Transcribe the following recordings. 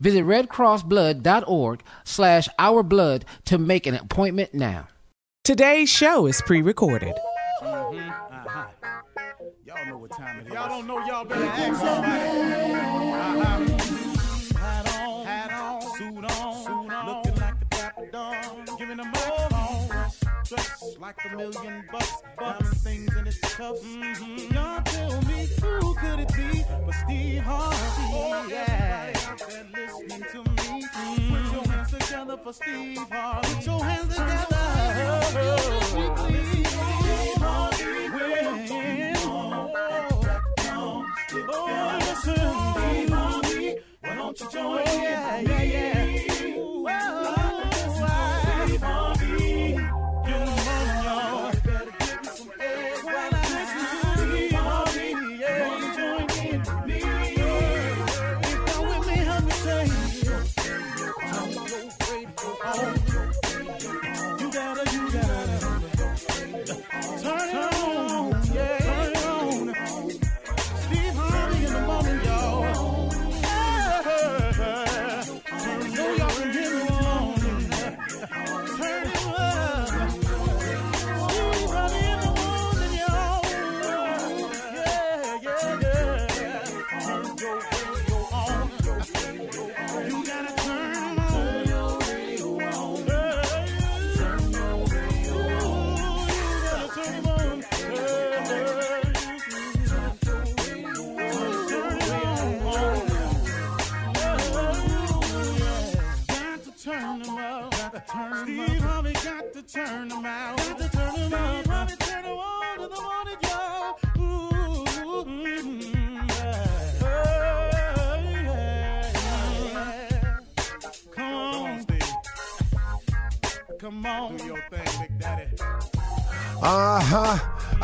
Visit redcrossblood.org slash ourblood to make an appointment now. Today's show is pre-recorded. Y'all know what time it is. Y'all don't know, y'all better ask somebody. Uh-huh. Like a million bucks, diamond things in its cuffs. Mm-hmm. Y'all tell me who could it be but Steve Harvey? Oh, yeah. Everybody listening to me. Mm-hmm. Put your hands together for Steve Harvey.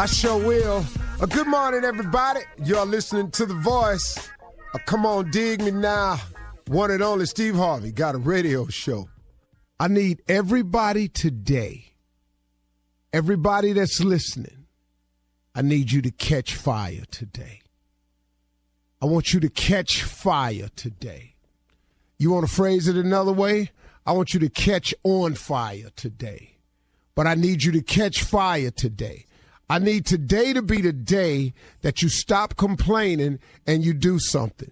I sure will. Uh, good morning, everybody. You're listening to The Voice. Uh, come on, dig me now. One and only Steve Harvey got a radio show. I need everybody today, everybody that's listening, I need you to catch fire today. I want you to catch fire today. You want to phrase it another way? I want you to catch on fire today. but I need you to catch fire today. I need today to be the day that you stop complaining and you do something.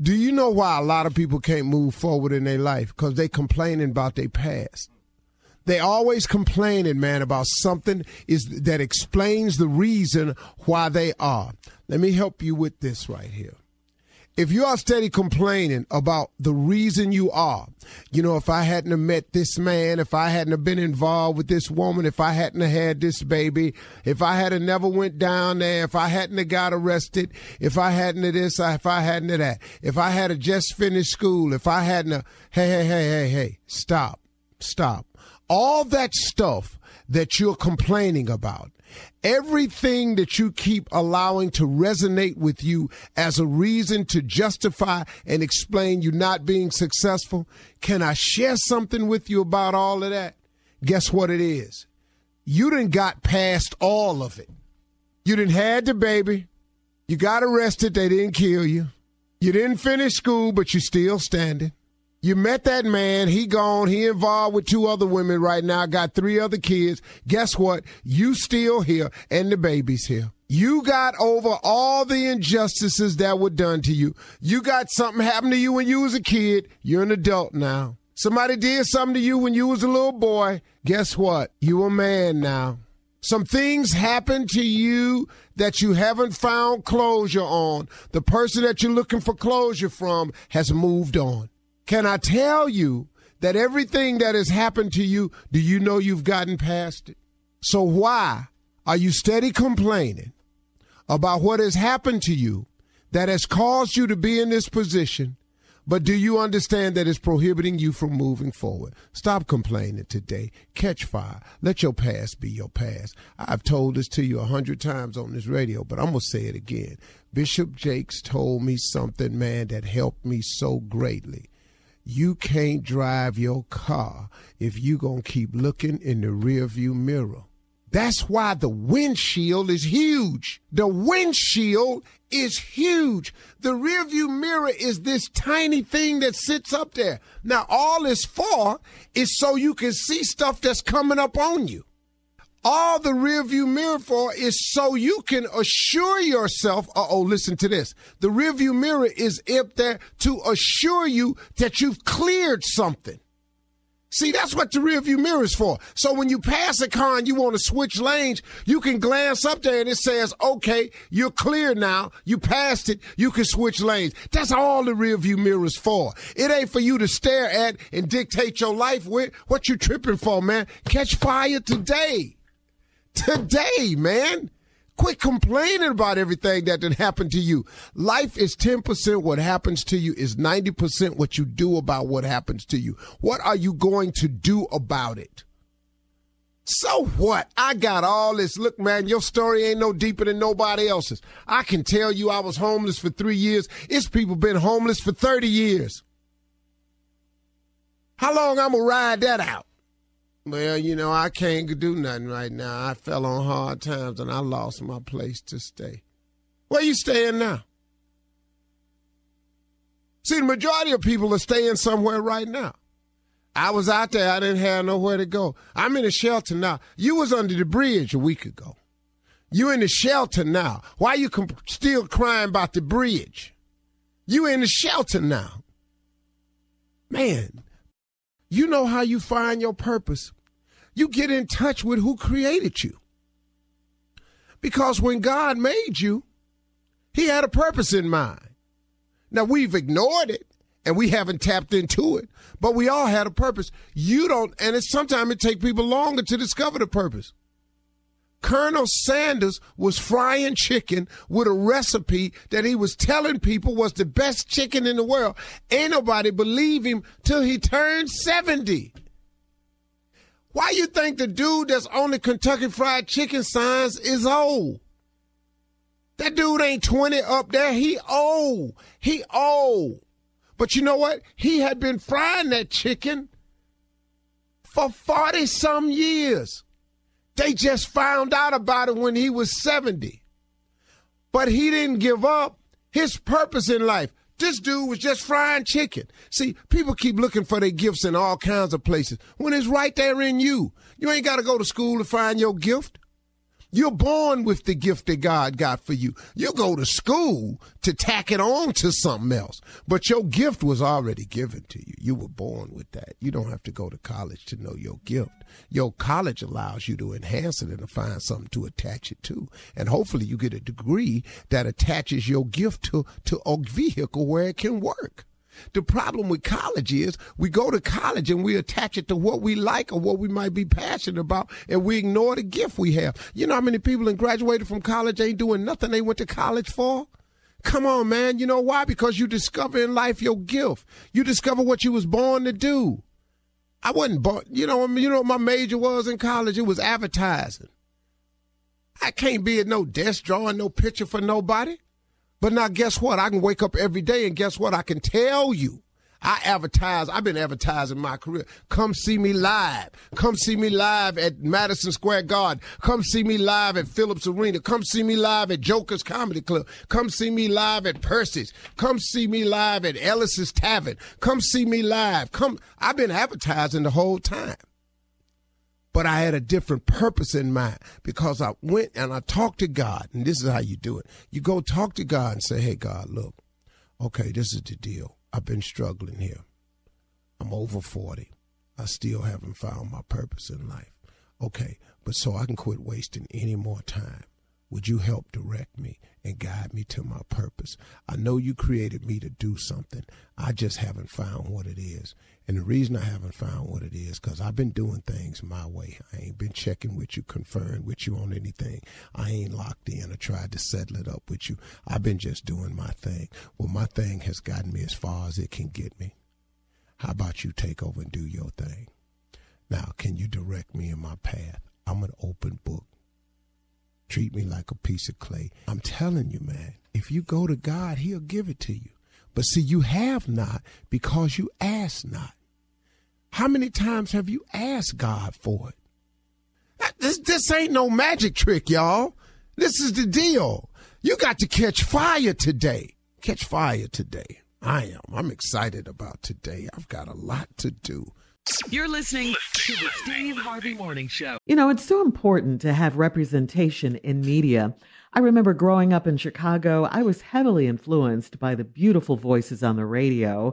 Do you know why a lot of people can't move forward in their life? Because they complaining about their past. They always complaining, man, about something is that explains the reason why they are. Let me help you with this right here. If you are steady complaining about the reason you are, you know, if I hadn't have met this man, if I hadn't have been involved with this woman, if I hadn't have had this baby, if I had have never went down there, if I hadn't have got arrested, if I hadn't have this, if I hadn't have that, if I had have just finished school, if I hadn't have, hey, hey, hey, hey, hey, stop, stop. All that stuff that you're complaining about, everything that you keep allowing to resonate with you as a reason to justify and explain you not being successful, can I share something with you about all of that? Guess what it is? You didn't got past all of it. You didn't had the baby. You got arrested. They didn't kill you. You didn't finish school, but you're still standing. You met that man. He gone. He involved with two other women right now. Got three other kids. Guess what? You still here and the baby's here. You got over all the injustices that were done to you. You got something happen to you when you was a kid. You're an adult now. Somebody did something to you when you was a little boy. Guess what? You a man now. Some things happen to you that you haven't found closure on. The person that you're looking for closure from has moved on. Can I tell you that everything that has happened to you, do you know you've gotten past it? So why are you steady complaining about what has happened to you that has caused you to be in this position? But do you understand that it's prohibiting you from moving forward? Stop complaining today. Catch fire. Let your past be your past. I've told this to you a hundred times on this radio, but I'm going to say it again. Bishop Jakes told me something, man, that helped me so greatly you can't drive your car if you going to keep looking in the rearview mirror. That's why the windshield is huge. The windshield is huge. The rearview mirror is this tiny thing that sits up there. Now, all it's for is so you can see stuff that's coming up on you all the rearview mirror for is so you can assure yourself. Uh oh, listen to this. The rearview mirror is up there to assure you that you've cleared something. See, that's what the rearview mirror is for. So when you pass a car and you want to switch lanes, you can glance up there and it says, okay, you're clear now. You passed it. You can switch lanes. That's all the rearview mirror is for. It ain't for you to stare at and dictate your life with. What you tripping for, man? Catch fire today today, man. Quit complaining about everything that did happen to you. Life is 10% what happens to you is 90% what you do about what happens to you. What are you going to do about it? So what? I got all this. Look, man, your story ain't no deeper than nobody else's. I can tell you I was homeless for three years. It's people been homeless for 30 years. How long I'm gonna ride that out? Well, you know, I can't do nothing right now. I fell on hard times and I lost my place to stay. Where you staying now? See, the majority of people are staying somewhere right now. I was out there, I didn't have nowhere to go. I'm in a shelter now. You was under the bridge a week ago. You in the shelter now. Why you still crying about the bridge? You in the shelter now. Man, you know how you find your purpose. You get in touch with who created you. Because when God made you, He had a purpose in mind. Now we've ignored it and we haven't tapped into it, but we all had a purpose. You don't, and it's sometimes it takes people longer to discover the purpose. Colonel Sanders was frying chicken with a recipe that he was telling people was the best chicken in the world. Ain't nobody believe him till he turned 70. Why you think the dude that's on the Kentucky Fried Chicken signs is old? That dude ain't 20 up there. He old. He old. But you know what? He had been frying that chicken for 40 some years. They just found out about it when he was 70. But he didn't give up his purpose in life This dude was just frying chicken. See, people keep looking for their gifts in all kinds of places when it's right there in you. You ain't got to go to school to find your gift. You're born with the gift that God got for you. You go to school to tack it on to something else. But your gift was already given to you. You were born with that. You don't have to go to college to know your gift. Your college allows you to enhance it and to find something to attach it to. And hopefully you get a degree that attaches your gift to, to a vehicle where it can work. The problem with college is we go to college and we attach it to what we like or what we might be passionate about, and we ignore the gift we have. You know how many people that graduated from college ain't doing nothing they went to college for? Come on, man. You know why? Because you discover in life your gift. You discover what you was born to do. I wasn't born. You know, you know what my major was in college? It was advertising. I can't be at no desk drawing no picture for nobody. But now, guess what? I can wake up every day and guess what? I can tell you. I advertise. I've been advertising my career. Come see me live. Come see me live at Madison Square Garden. Come see me live at Phillips Arena. Come see me live at Joker's Comedy Club. Come see me live at Percy's. Come see me live at Ellis's Tavern. Come see me live. Come. I've been advertising the whole time but I had a different purpose in mind because I went and I talked to God, and this is how you do it. You go talk to God and say, Hey, God, look, okay, this is the deal. I've been struggling here. I'm over 40. I still haven't found my purpose in life. Okay, but so I can quit wasting any more time. Would you help direct me and guide me to my purpose? I know you created me to do something. I just haven't found what it is. And the reason I haven't found what it is, because I've been doing things my way. I ain't been checking with you, conferring with you on anything. I ain't locked in or tried to settle it up with you. I've been just doing my thing. Well, my thing has gotten me as far as it can get me. How about you take over and do your thing? Now, can you direct me in my path? I'm an open book. Treat me like a piece of clay. I'm telling you, man, if you go to God, He'll give it to you. But see, you have not because you ask not. How many times have you asked God for it? This, this ain't no magic trick, y'all. This is the deal. You got to catch fire today. Catch fire today. I am. I'm excited about today. I've got a lot to do. You're listening to the Steve Harvey Morning Show. You know, it's so important to have representation in media. I remember growing up in Chicago, I was heavily influenced by the beautiful voices on the radio.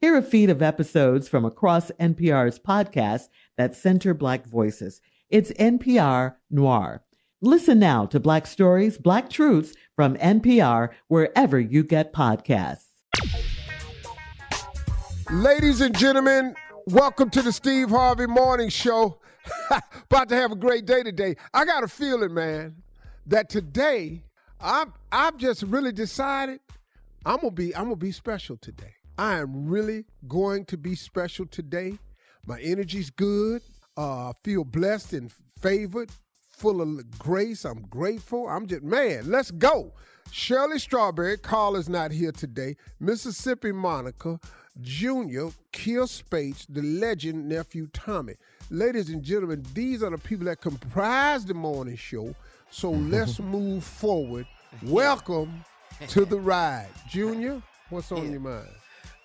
Hear a feed of episodes from across NPR's podcasts that center Black voices. It's NPR Noir. Listen now to Black Stories, Black Truths from NPR wherever you get podcasts. Ladies and gentlemen, welcome to the Steve Harvey Morning Show. About to have a great day today. I got a feeling, man, that today I'm I've just really decided I'm gonna be I'm gonna be special today. I am really going to be special today. My energy's good. Uh, I feel blessed and favored, full of grace. I'm grateful. I'm just man. Let's go. Shirley Strawberry, Carl is not here today. Mississippi Monica, Junior, Kill Spates, the legend nephew Tommy. Ladies and gentlemen, these are the people that comprise the morning show. So let's move forward. Welcome to the ride. Junior, what's on Yeah. your mind?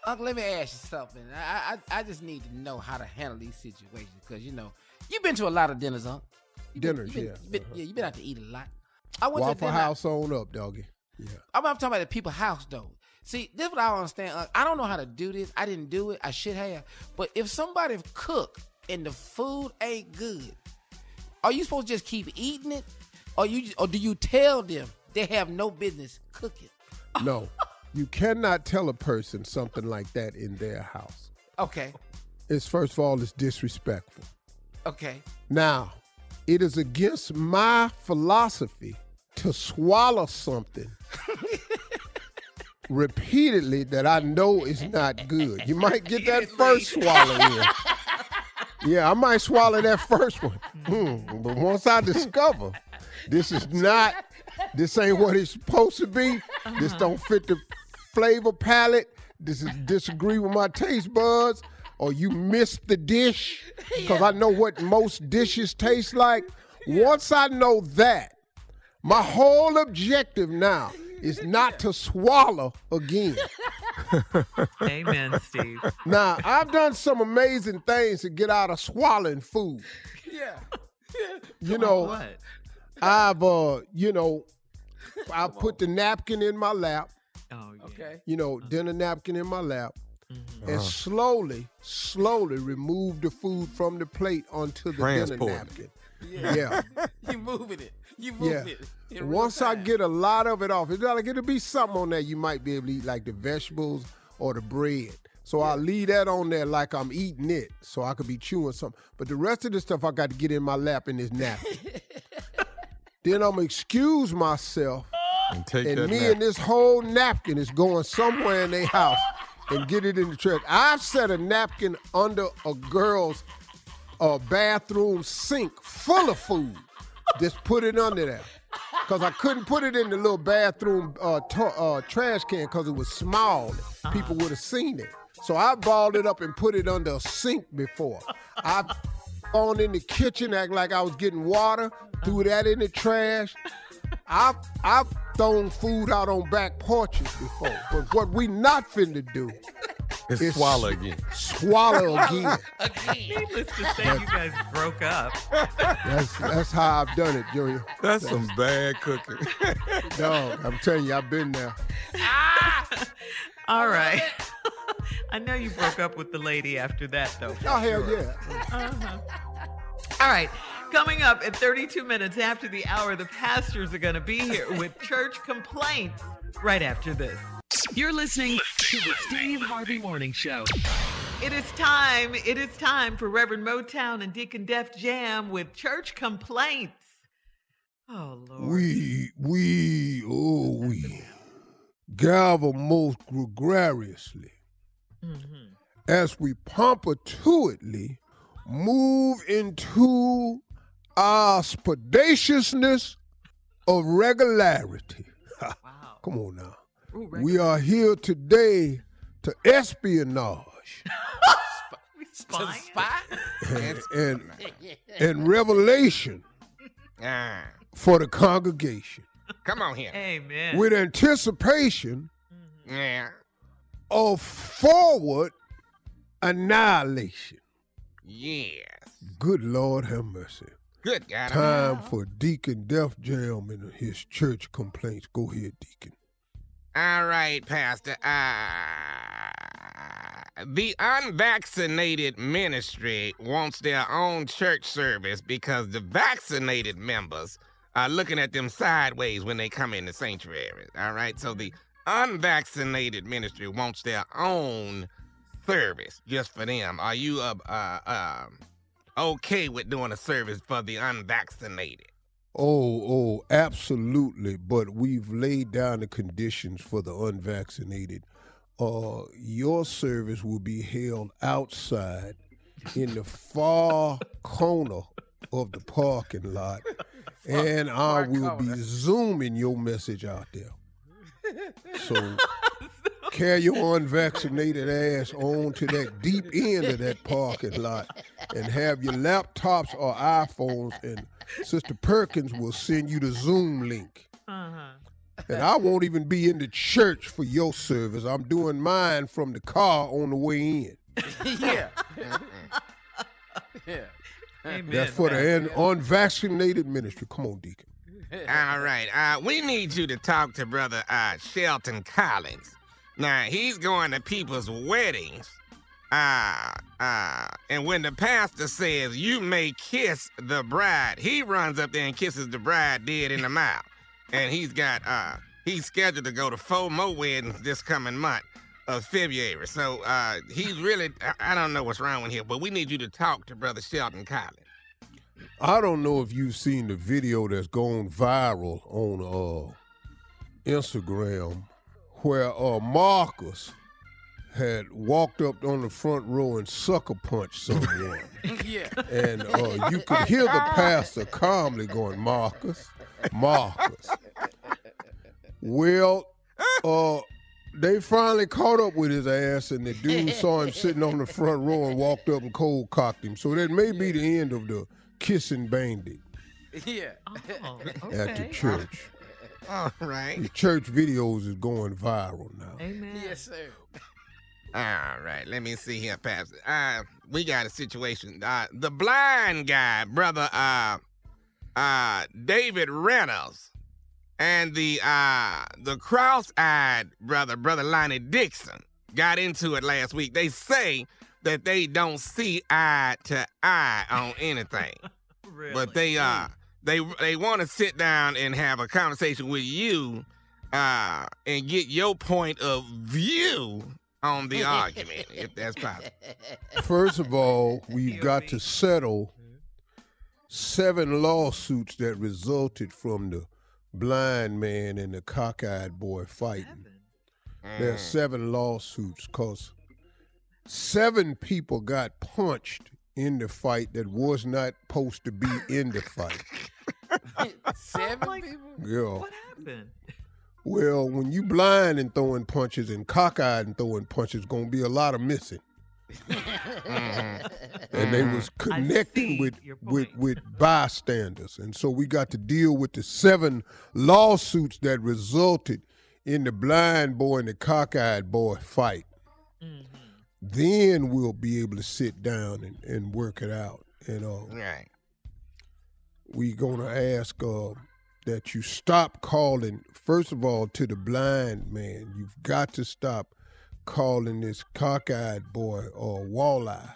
Uncle, let me ask you something. I, I I just need to know how to handle these situations because you know you've been to a lot of dinners, Uncle. You been- Dinners, you been, yeah. you been- Uh-huh. yeah. You've been out to eat a lot. I went to Waffle dinner. House on up, doggy. Yeah. I'm, I'm talking about the people house though. See, this is what I don't understand. I don't know how to do this. I didn't do it. I should have. But if somebody cook and the food ain't good, are you supposed to just keep eating it, or you or do you tell them they have no business cooking? No, you cannot tell a person something like that in their house. Okay, It's first of all, it's disrespectful. okay. Now, it is against my philosophy to swallow something repeatedly that I know is not good. You might get that first swallow in. Yeah, I might swallow that first one. Hmm, but once I discover this is not, this ain't what it's supposed to be, this don't fit the flavor palate, this is disagree with my taste buds, or you missed the dish, because I know what most dishes taste like. Once I know that, my whole objective now is not to swallow again. Amen, Steve. Now, I've done some amazing things to get out of swallowing food. Yeah. You know, What? I've uh, you know, I put the napkin in my lap, Oh, yeah. Okay. you know, dinner napkin in my lap, Mm-hmm. and slowly, slowly remove the food from the plate onto the dinner Transport it. napkin. Yeah. you moving it. You moving Yeah. it. in And once I get a lot of it off, it's like it'll be something on there you might be able to eat, like the vegetables or the bread. So I'll leave that on there like I'm eating it, so I could be chewing something. But the rest of the stuff I got to get in my lap in this napkin. then I'm gonna excuse myself, And take and that me nap. and this whole napkin is going somewhere in their house and get it in the trash. I've set a napkin under a girl's uh, bathroom sink full of food. Just put it under there. Cause I couldn't put it in the little bathroom uh, to- uh, trash can because it was small. People would have seen it. So I balled it up and put it under a sink before. I've gone in the kitchen, act like I was getting water, threw that in the trash. I've I've thrown food out on back porches before. But what we not finna do It's is swallow again. swallow again. Needless to say, you guys broke up. That's that's how I've done it, Junior. That's some bad cooking. Dog, I'm telling you, I've been there. Ah! All right. I know you broke up with the lady after that, though. for Oh hell sure. yeah. Uh-huh. All right. Coming up at 32 minutes after the hour, the pastors are going to be here with church complaints right after this. You're listening to the Steve Harvey Morning Show. It is time. It is time for Reverend Motown and Deacon Def Jam with church complaints. Oh, Lord. We we oh we gather most gregariously mm-hmm. as we pompously move into our spaciousness of regularity. Wow. Come on now. Ooh, We are here today to espionage we spying? Spy? and, and, and revelation Ah, for the congregation come on here. Amen. with anticipation Yeah. of forward annihilation. Yes. Good Lord have mercy. Good God. Time for Deacon Def Jam and his church complaints. Go ahead, Deacon. All right, Pastor. Uh, the unvaccinated ministry wants their own church service because the vaccinated members are looking at them sideways when they come in the sanctuary. All right, so the unvaccinated ministry wants their own service just for them. Are you uh, uh, um okay with doing a service for the unvaccinated? Oh, oh, absolutely. But we've laid down the conditions for the unvaccinated. Uh, your service will be held outside in the far corner of the parking lot, and I will be zooming your message out there. So carry your unvaccinated ass on to that deep end of that parking lot and have your laptops or iPhones and Sister Perkins will send you the Zoom link. Uh-huh. And I won't even be in the church for your service. I'm doing mine from the car on the way in. yeah. yeah. Amen. That's for the un- unvaccinated ministry. Come on, Deacon. All right. Uh, we need you to talk to Brother uh, Shelton Collins. Now he's going to people's weddings. Uh, uh, and when the pastor says you may kiss the bride, he runs up there and kisses the bride dead in the mouth. And he's got uh he's scheduled to go to four more weddings this coming month of February. So uh he's really I, I don't know what's wrong with him, but we need you to talk to Brother Shelton Collins. I don't know if you've seen the video that's gone viral on uh, Instagram where uh, Marcus had walked up on the front row and sucker punched someone. yeah. and uh, you could hear the pastor calmly going, Marcus, Marcus. Well, uh, they finally caught up with his ass, and the dude saw him sitting on the front row and walked up and cold cocked him. So that may be the end of the kissing bandit Yeah. Oh, at the church. All right. The church videos is going viral now. Amen. Yes, sir. All right, let me see here, Pastor. Uh, we got a situation. Uh, the blind guy, brother, uh, uh, David Reynolds, and the uh, the cross-eyed brother, brother Lonnie Dixon, got into it last week. They say that they don't see eye to eye on anything, but they uh, they they want to sit down and have a conversation with you, uh, and get your point of view on the argument, if that's possible. First of all, we've got to settle seven lawsuits that resulted from the blind man and the cockeyed boy fighting. There are seven lawsuits because seven people got punched in the fight that was not supposed to be in the fight. Seven people? Yeah. What happened? Well, when you blind and throwing punches and cockeyed and throwing punches, gonna be a lot of missing. Mm-hmm. And they mm-hmm. was connecting with with with bystanders, and so we got to deal with the seven lawsuits that resulted in the blind boy and the cockeyed boy fight. Then we'll be able to sit down and, and work it out. And uh, Right. We gonna ask uh, that you stop calling. First of all, to the blind man, you've got to stop calling this cockeyed boy or walleye.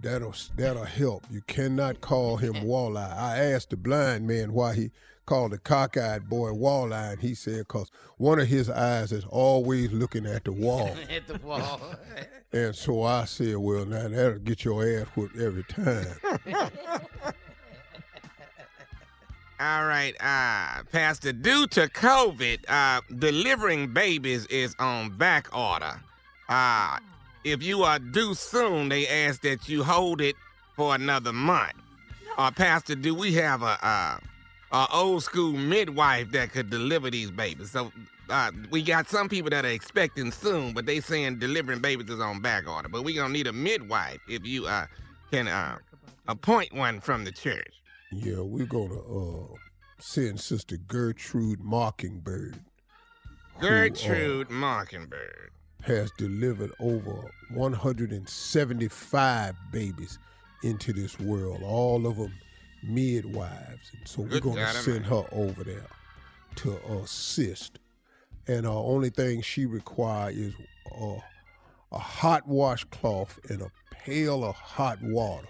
That'll that'll help. You cannot call him walleye. I asked the blind man why he called the cockeyed boy walleye, and he said because one of his eyes is always looking at the wall. At the wall. And so I said, well, now that'll get your ass whooped every time. All right, uh, Pastor, due to COVID, uh, delivering babies is on back order. Uh, if you are due soon, they ask that you hold it for another month. Uh, Pastor, do we have a, uh, a old school midwife that could deliver these babies? So uh, we got some people that are expecting soon, but they saying delivering babies is on back order. But we gonna need a midwife if you uh, can uh, appoint one from the church. Yeah, we're gonna uh, send Sister Gertrude Mockingbird. who, uh, Gertrude Mockingbird. has delivered over 175 babies into this world, all of them midwives. And so we're going to God send her over there to assist. And the only thing she requires is uh, a hot washcloth and a pail of hot water.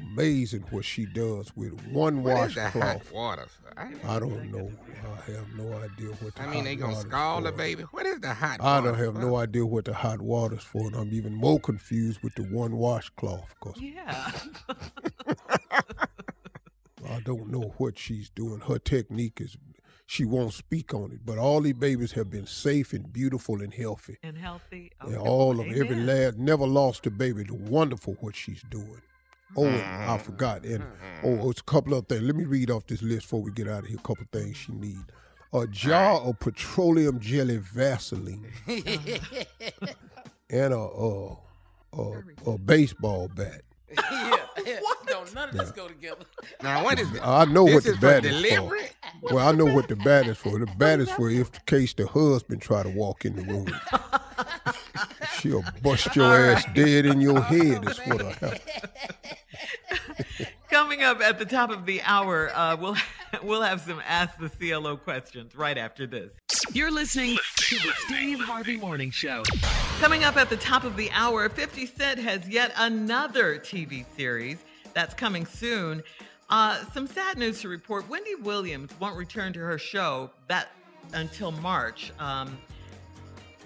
Amazing what she does with one What is the hot washcloth. water? I, I don't know. I have no idea what the I mean, hot they gonna water's scald the for. baby. What is the hot I don't have for? no idea what the hot water's for, and I'm even more confused with the one washcloth because Yeah. I don't know what she's doing. Her technique is she won't speak on it, but all these babies have been safe and beautiful and healthy. and healthy. And all of every lad never lost a baby. It's wonderful what she's doing. Oh, and I forgot. And oh, it's a couple of things. Let me read off this list before we get out of here. A couple of things she need. A jar of petroleum jelly Vaseline and a uh, a, a baseball bat. yeah, yeah. Don't none of this go together. Now what is that? I know This what the is for bat is delivery? for. Well, I know what the bat is for. The bat is for if the case the husband try to walk in the room. She'll bust your ass dead in your head. Is what I have. Coming up at the top of the hour, uh, we'll we'll have some ask the CLO questions right after this. You're listening to the Steve Harvey Morning Show. Coming up at the top of the hour, 50 Cent has yet another TV series that's coming soon. Uh, some sad news to report: Wendy Williams won't return to her show that until March. Um,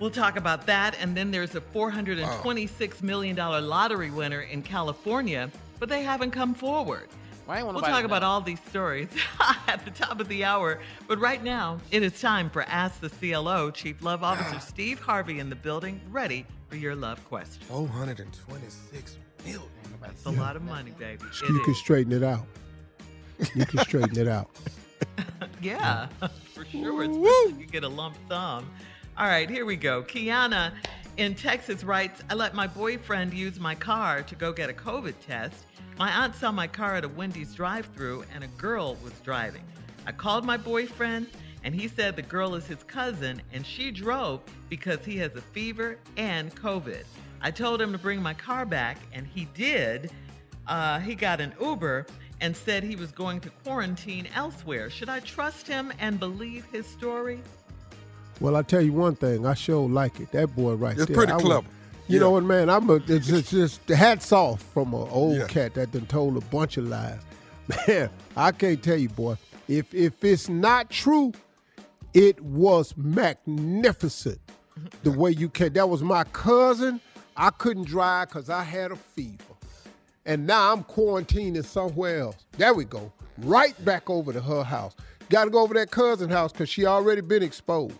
We'll talk about that. And then there's a $426 million lottery winner in California, but they haven't come forward. Why ain't We'll talk about all these stories at the top of the hour. But right now, it is time for Ask the CLO. Chief Love Officer Steve Harvey in the building, ready for your love question. 426 million. That's a lot of money, baby. It You can straighten it out. You can straighten it out. Yeah, for sure. Especially if you get a lump sum. All right, here we go. Kiana in Texas writes I let my boyfriend use my car to go get a COVID test. My aunt saw my car at a Wendy's drive through and a girl was driving. I called my boyfriend and he said the girl is his cousin and she drove because he has a fever and COVID. I told him to bring my car back and he did. Uh, he got an Uber and said he was going to quarantine elsewhere. Should I trust him and believe his story? Well, I tell you one thing, I sure like it. That boy right It's there. It's pretty I would- clever. you Yeah. know what, man? I'm a. It's just, just hats off from an old Yeah. cat that done told a bunch of lies. Man, I can't tell you, boy. If if it's not true, it was magnificent. The way you can. That was my cousin. I couldn't drive because I had a fever, and now I'm quarantining somewhere else. There we go. Right back over to her house. Got to go over to that cousin house because she already been exposed.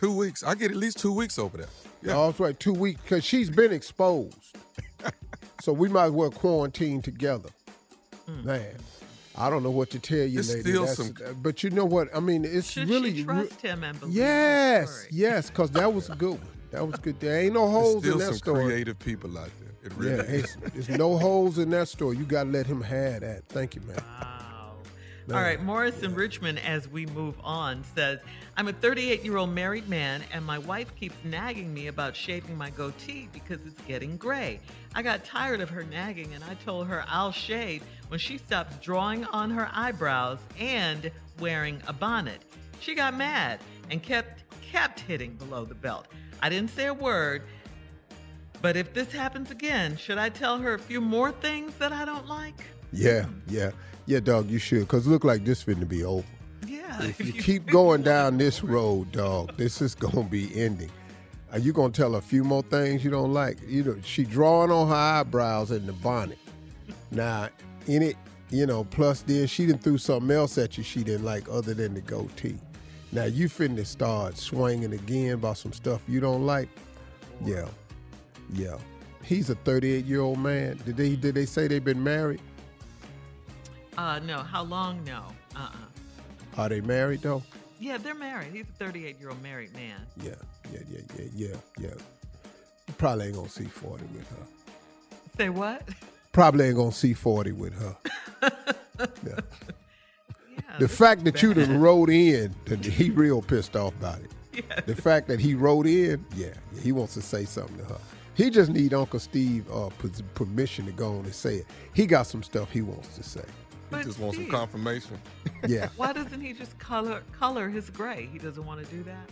Two weeks. I get at least two weeks over there. Yeah. Oh, that's right, two weeks, because she's been exposed. so we might as well quarantine together. Hmm. Man, I don't know what to tell you, It's lady. still That's- some- But you know what? I mean, it's Should really. she trust him and believe his yes, story? yes, because that was a good one. That was good. There ain't no holes still in that some story. creative people out there. It really Yeah, is. it's, there's no holes in that story. You got to let him have that. Thank you, man. Wow. All right, Morris in Richmond, as we move on, says, I'm a 38 year old married man, and my wife keeps nagging me about shaving my goatee because it's getting gray. I got tired of her nagging, and I told her I'll shave when she stops drawing on her eyebrows and wearing a bonnet. She got mad and kept kept hitting below the belt. I didn't say a word, but if this happens again, should I tell her a few more things that I don't like? Yeah, yeah, yeah, dog. You should, because look like this fitting to be over. Yeah. If you keep going down this road, dog, this is gonna be ending. Are you gonna tell a few more things you don't like? You know, she drawing on her eyebrows and the bonnet. Now, in it, you know, plus then she didn't threw something else at you she didn't like other than the goatee. Now you finna start swinging again about some stuff you don't like. Yeah, yeah. He's a 38 year old man. Did they did they say they've been married? Uh, no. How long? No. Uh-uh. Are they married though? Yeah, they're married. He's a 38 year old married man. Yeah, yeah, yeah, yeah, yeah, yeah. You probably ain't gonna see 40 with her. Say what? Probably ain't gonna see 40 with her. Yeah. Yeah, The fact that you done wrote in, that he real pissed off about it. Yeah. The fact that he wrote in, yeah, he wants to say something to her. He just need Uncle Steve uh, permission to go on and say it. He got some stuff he wants to say. He But just wants some confirmation. Yeah. Why doesn't he just color color his gray? He doesn't want to do that.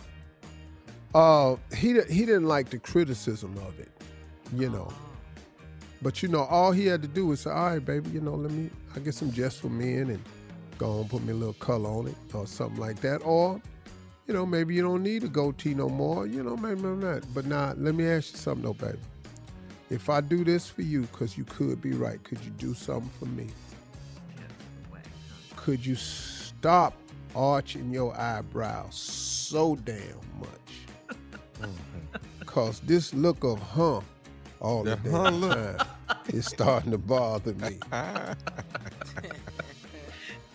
Uh, he he didn't like the criticism of it, you know. But you know, all he had to do was say, "All right, baby, you know, let me I get some just for men and go on put me a little color on it or something like that." Or, you know, maybe you don't need a goatee no more. You know, maybe maybe not. But now, let me ask you something, though, baby. If I do this for you, because you could be right, could you do something for me? Could you stop arching your eyebrows so damn much? Cause this look of huh all the The huh damn time is starting to bother me.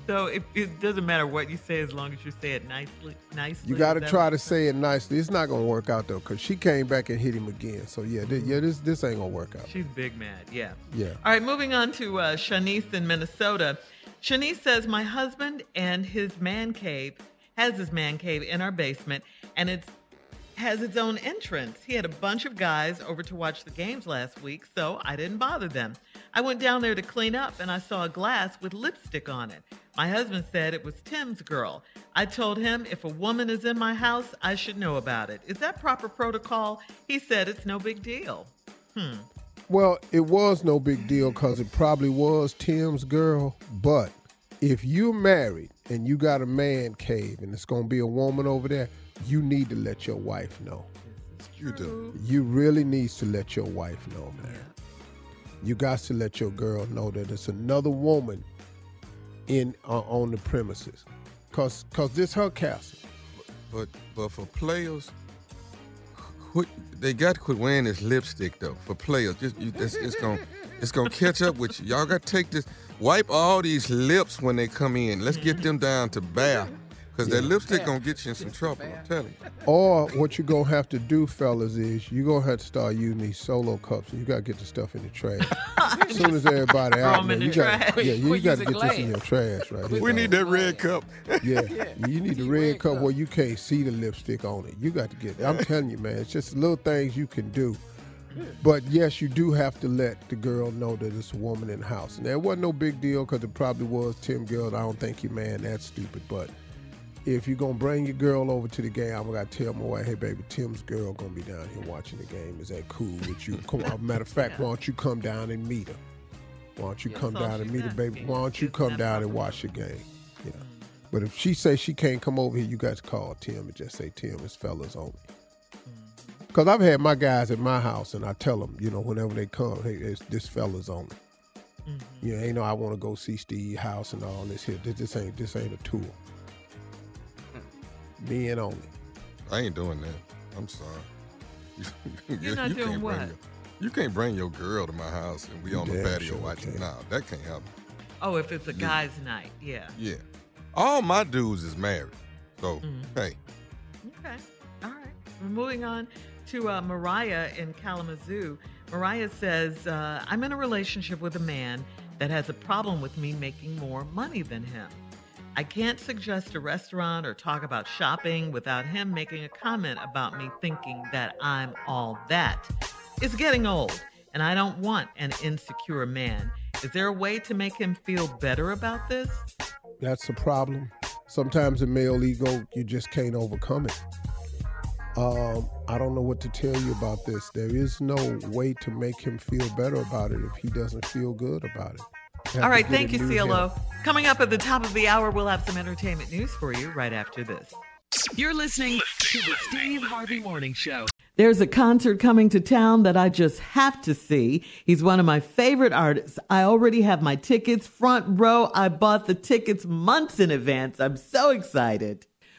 So it, it doesn't matter what you say as long as you say it nicely. Nicely. You got to try to say it nicely. It's not gonna work out though, cause she came back and hit him again. So yeah, thi- yeah, this this ain't gonna work out. She's big mad. Yeah. Yeah. All right, moving on to uh, Shanice in Minnesota. Shanice says, My husband and his man cave has his man cave in our basement, and it's has its own entrance. He had a bunch of guys over to watch the games last week, so I didn't bother them. I went down there to clean up and I saw a glass with lipstick on it. My husband said it was Tim's girl. I told him if a woman is in my house, I should know about it. Is that proper protocol? He said it's no big deal. Hmm. Well, it was no big deal because it probably was Tim's girl. But if you're married and you got a man cave and it's going to be a woman over there, you need to let your wife know. You do. You really needs to let your wife know, man. You got to let your girl know that it's another woman in uh, on the premises, cause cause this her castle. But but for players, quit, they got to quit wearing this lipstick though. For players, just you, it's, it's gonna it's gonna catch up with you. Y'all got to take this, wipe all these lips when they come in. Let's get mm-hmm. them down to bare, cause that lipstick gonna get you in some trouble. I'm telling you. Or what you gonna have to do, fellas, is you gonna have to start using these solo cups, and you gotta get the stuff in the trash. as soon as everybody out, out 'em there, in you the gotta, trash. yeah, you Quit gotta using get this in your trash right here. We need that red cup. Yeah, you need the red cup where you can't see the lipstick on it. You got to get. It. I'm telling you, man, it's just little things you can do. But yes, you do have to let the girl know that it's a woman in the house. And that wasn't no big deal because it probably was Tim Gill. I don't think you man that's stupid. But if you're gonna bring your girl over to the game, I'm gonna tell my wife, hey baby, Tim's girl gonna be down here watching the game. Is that cool with you? Come on. Matter of fact, why don't you come down and meet her? Why don't you come down and meet her, baby? Why don't you come down and watch the game? Yeah. But if she say she can't come over here, you got to call Tim and just say, Tim, it's fellas only. Because I've had my guys at my house and I tell them, you know, whenever they come, hey, it's this fellas only. You know, ain't no I want to go see Steve's House and all this here. This, this ain't this ain't a tour. Men only. I ain't doing that. I'm sorry. You, You're not you doing can't what? Bring your, you can't bring your girl to my house and we on the Damn patio sure watching. can't. Nah, that can't happen. Oh, if it's a guy's night, yeah. Yeah. All my dudes is married. So, Mm-hmm. hey, Okay. All right. We're moving on to uh, Mariah in Kalamazoo. Mariah says, uh, I'm in a relationship with a man that has a problem with me making more money than him. I can't suggest a restaurant or talk about shopping without him making a comment about me thinking that I'm all that. It's getting old, and I don't want an insecure man. Is there a way to make him feel better about this? That's the problem. Sometimes the male ego, you just can't overcome it. Um, I don't know what to tell you about this. There is no way to make him feel better about it if he doesn't feel good about it. Have All to right, get thank you, CLO. him. Coming up at the top of the hour, we'll have some entertainment news for you right after this. You're listening to the Steve Harvey Morning Show. There's a concert coming to town that I just have to see. He's one of my favorite artists. I already have my tickets front row. I bought the tickets months in advance. I'm so excited.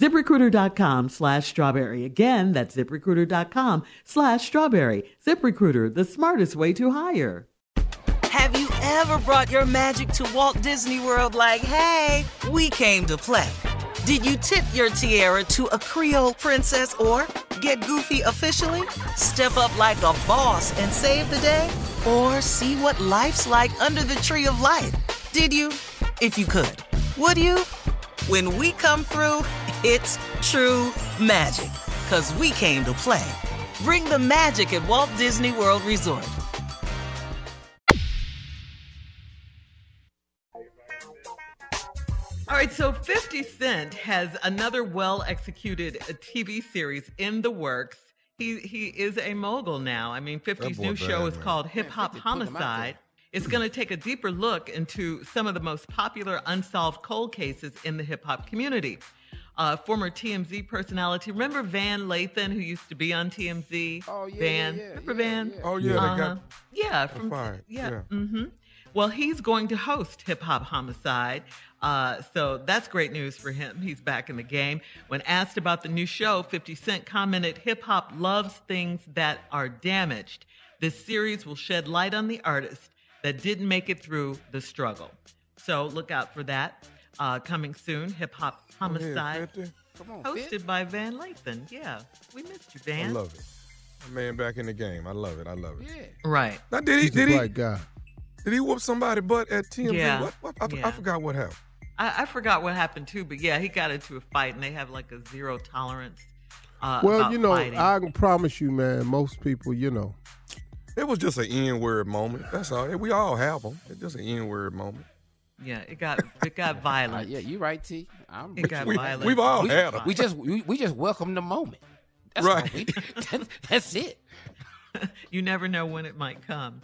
ZipRecruiter.com slash strawberry. Again, that's ZipRecruiter.com slash strawberry. ZipRecruiter, the smartest way to hire. Have you ever brought your magic to Walt Disney World like, hey, we came to play? Did you tip your tiara to a Creole princess or get goofy officially? Step up like a boss and save the day? Or see what life's like under the tree of life? Did you? If you could. Would you? When we come through, it's true magic. Cause we came to play. Bring the magic at Walt Disney World Resort. All right, so 50 Cent has another well executed TV series in the works. He he is a mogul now. I mean, 50's boy new show is man. called Hip Hop 50 put him out there. Homicide. It's going to take a deeper look into some of the most popular unsolved cold cases in the hip hop community. Uh, former TMZ personality. Remember Van Lathan, who used to be on TMZ? Oh, yeah, Van. yeah, yeah, Remember yeah, Van? yeah. Oh, yeah, they Uh-huh. got Yeah, from fired. yeah. Yeah. hmm Well, he's going to host Hip Hop Homicide. Uh, so that's great news for him. He's back in the game. When asked about the new show, 50 Cent commented, Hip hop loves things that are damaged. This series will shed light on the artists that didn't make it through the struggle. So look out for that. Uh, coming soon, Hip Hop Go ahead, Homicide, 50. Come on, hosted Fit. by Van Lathan. Yeah, we missed you, Van. I love it. My man back in the game. I love it. I love it. Yeah. Right. Now, did he? He's a Did he? guy. Did he whoop somebody butt at TMZ? Yeah. What, what? I, I forgot what happened. I, I forgot what happened too, but yeah, he got into a fight, and they have like a zero tolerance. Uh, Well, you know, fighting. I can promise you, man. Most people, you know, It was just an N-word moment. That's all. We all have them. It's just an N-word moment. Yeah, it got it got Uh, violent. yeah, you're right, T. I'm It got We, violent. we've all we, had them. we just we, we just welcome the moment. That's Right. we. That- that's it. you never know when it might come.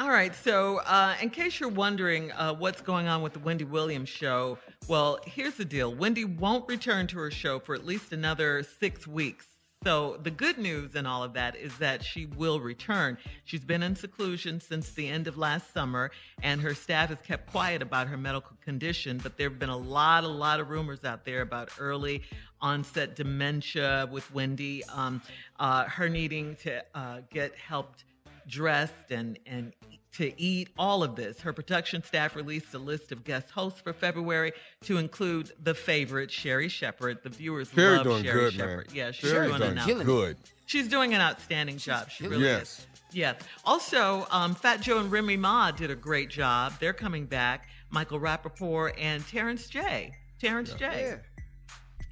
All right, so uh, in case you're wondering uh, what's going on with the Wendy Williams show, well, here's the deal Wendy won't return to her show for at least another six weeks. So, the good news in all of that is that she will return. She's been in seclusion since the end of last summer, and her staff has kept quiet about her medical condition. But there have been a lot, a lot of rumors out there about early onset dementia with Wendy, um, uh, her needing to uh, get helped dressed and and to eat all of this. Her production staff released a list of guest hosts for February to include the favorite Sherri Shepherd. The viewers Sherri love doing Sherri good, Shepherd. man. Yeah, she's Sherri's doing doing an out- killing it. good. She's doing an outstanding job. She killing really is. Yeah. Also, um, Fat Joe and Remy Ma did a great job. They're coming back. Michael Rapaport and Terrence J. Terrence J.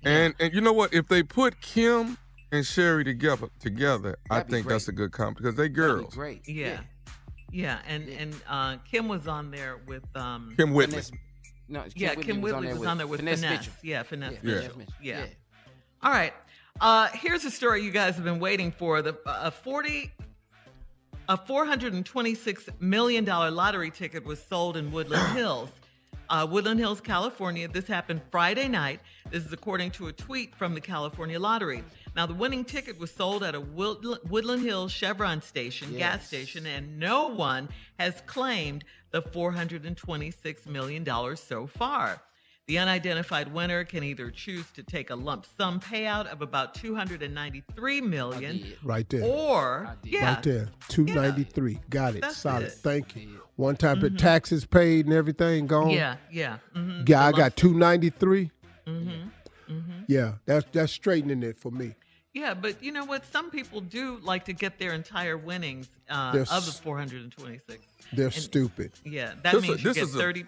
Yeah. And and you know what? If they put Kym and Sherri together together, I That'd be think that's a good comp because they That'd be girls. Great. Yeah. Yeah, and and uh, Kym was on there with um, Kym Whitley. Finesse- No, Kym yeah, Whitley Kym Whitley was on there with Finesse. Mitchell. Yeah, Finesse. Yeah, Mitchell. Finesse Mitchell. Yeah. Yeah. All right. Uh, here's a story you guys have been waiting for. The a 40 a 426 million dollar lottery ticket was sold in Woodland Hills. Uh, Woodland Hills, California. This happened Friday night. This is according to a tweet from the California Lottery. Now, the winning ticket was sold at a Woodland, Woodland Hills Chevron station, gas station, and no one has claimed the $426 million so far. The unidentified winner can either choose to take a lump sum payout of about 293 million did. right there. or yeah, Right there. 293. Got it. That's Solid. it. Thank you. One time put taxes paid and everything gone. yeah, yeah. hmm Yeah, I got 293. hmm hmm Yeah, that's that's straightening it for me. Yeah, but you know what? Some people do like to get their entire winnings uh, They're of the 426. They're And- stupid. Yeah, that This a- means you get is a- 30.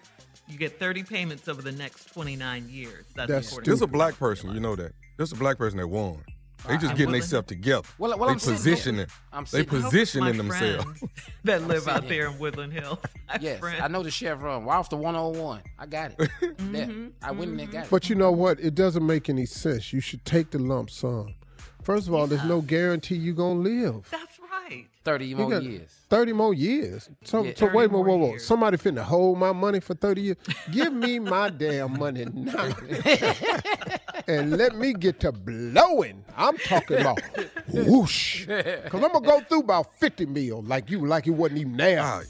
You get 30 payments over the next 29 years. That's, That's according There's a black person, you know that. There's a black person that won. They just I- getting themselves together. Well, well, they I'm positioning. I'm They sitting here. I hope it's my positioning themselves. that live out there in Woodland Hills. Yes, friends. I know the Chevron. We're off the 101. I got it. Yeah, Mm-hmm. I went in there, got it. But you know what? It doesn't make any sense. You should take the lump sum. First of all, there's no guarantee you're gonna live. That's right. 30 You more years. 30 more years. So, Yeah. so wait a minute, more whoa, whoa. years. Somebody finna hold my money for 30 years. Give me my damn money now. and let me get to blowing. I'm talking about whoosh. Cause I'm gonna go through about 50 mil like you, like it wasn't even there. Ah,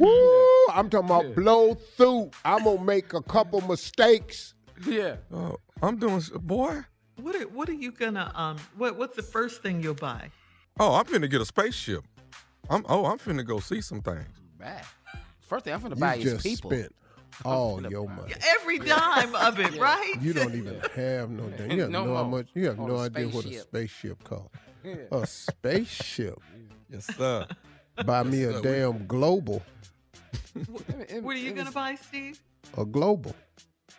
Woo! I'm talking about blow through. I'm gonna make a couple mistakes. Yeah. oh, I'm doing, boy. What are, what are you gonna um what what's the first thing you'll buy? Oh, I'm finna get a spaceship. I'm oh, I'm finna go see some things. Bad. First thing I'm going to You buy is just people. spent all your buy- money. Every dime of it, right? You don't even have no damn. You have No no, how much. You have no idea what a spaceship. spaceship costs. A spaceship. Yes, sir. Buy me a sir. damn global. What are you gonna buy, Steve? A global.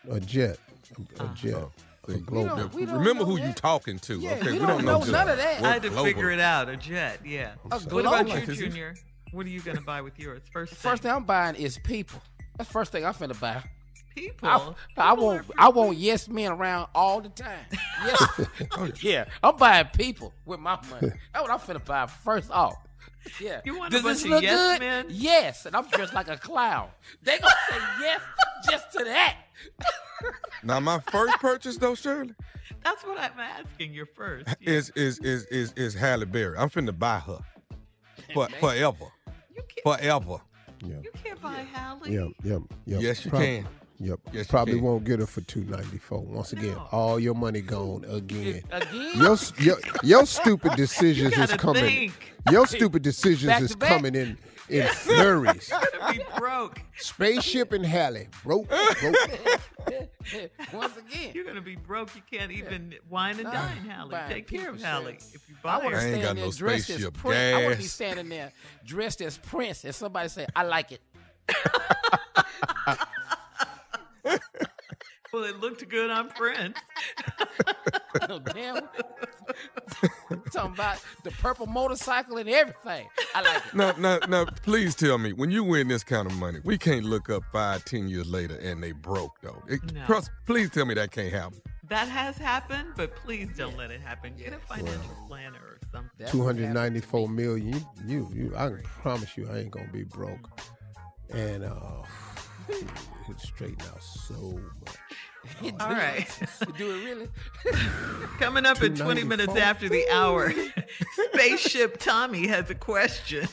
A jet. A, a Uh-huh. jet. Oh, a don't- we don't Remember who you that. talking to. Yeah, okay, we we don't know just none of that. I had to global. figure it out. A jet, yeah. A What about you, Like, Junior? What are you gonna buy with yours? First, First thing. thing I'm buying is people. That's the first thing I'm finna buy. people. I, I People want are I want yes men around all the time. Yes. Oh, yeah. I'm buying people with my money. That's what I'm finna buy first off. Yeah. You want a Does bunch this of look yes good? men? Yes. And I'm dressed like a clown. They gonna say yes just to that. Now my first purchase though, Shirley, That's what I'm asking. Your first. is is is is is Halle Berry. I'm finna buy her for, forever, forever. Yeah. You can't buy Halle. Yep, yep, yep. Yes, you Prob- can. Yep. Yes, you Probably can. won't get her for two ninety four. Once again, all your money gone again. Again? Your your, your stupid decisions is coming. think. Your stupid decisions Back is coming in in flurries. You're gonna be broke. Spaceship and Halle broke, broke. Once again. You're gonna be broke. You can't even wine and dine Halle. Take care of Halle. If you I buy want to her. I ain't stand got there no dressed as spaceship Prince. I want to be standing there dressed as Prince, and somebody say, "I like it." Well, it looked good on print. Oh, damn. Talking about the purple motorcycle and everything. I like it. Now, now, now, please tell me, when you win this kind of money, we can't look up five, ten years later and they broke though. It- No. trust- please tell me that can't happen. That has happened, but please don't let it happen. Get a financial planner or something. Two hundred ninety four million. You, you, you. I promise you, I ain't gonna be broke. And uh, it straighten out so much. All right. Do it really? Coming up in 20 minutes after the hour, Spaceship Tommy has a question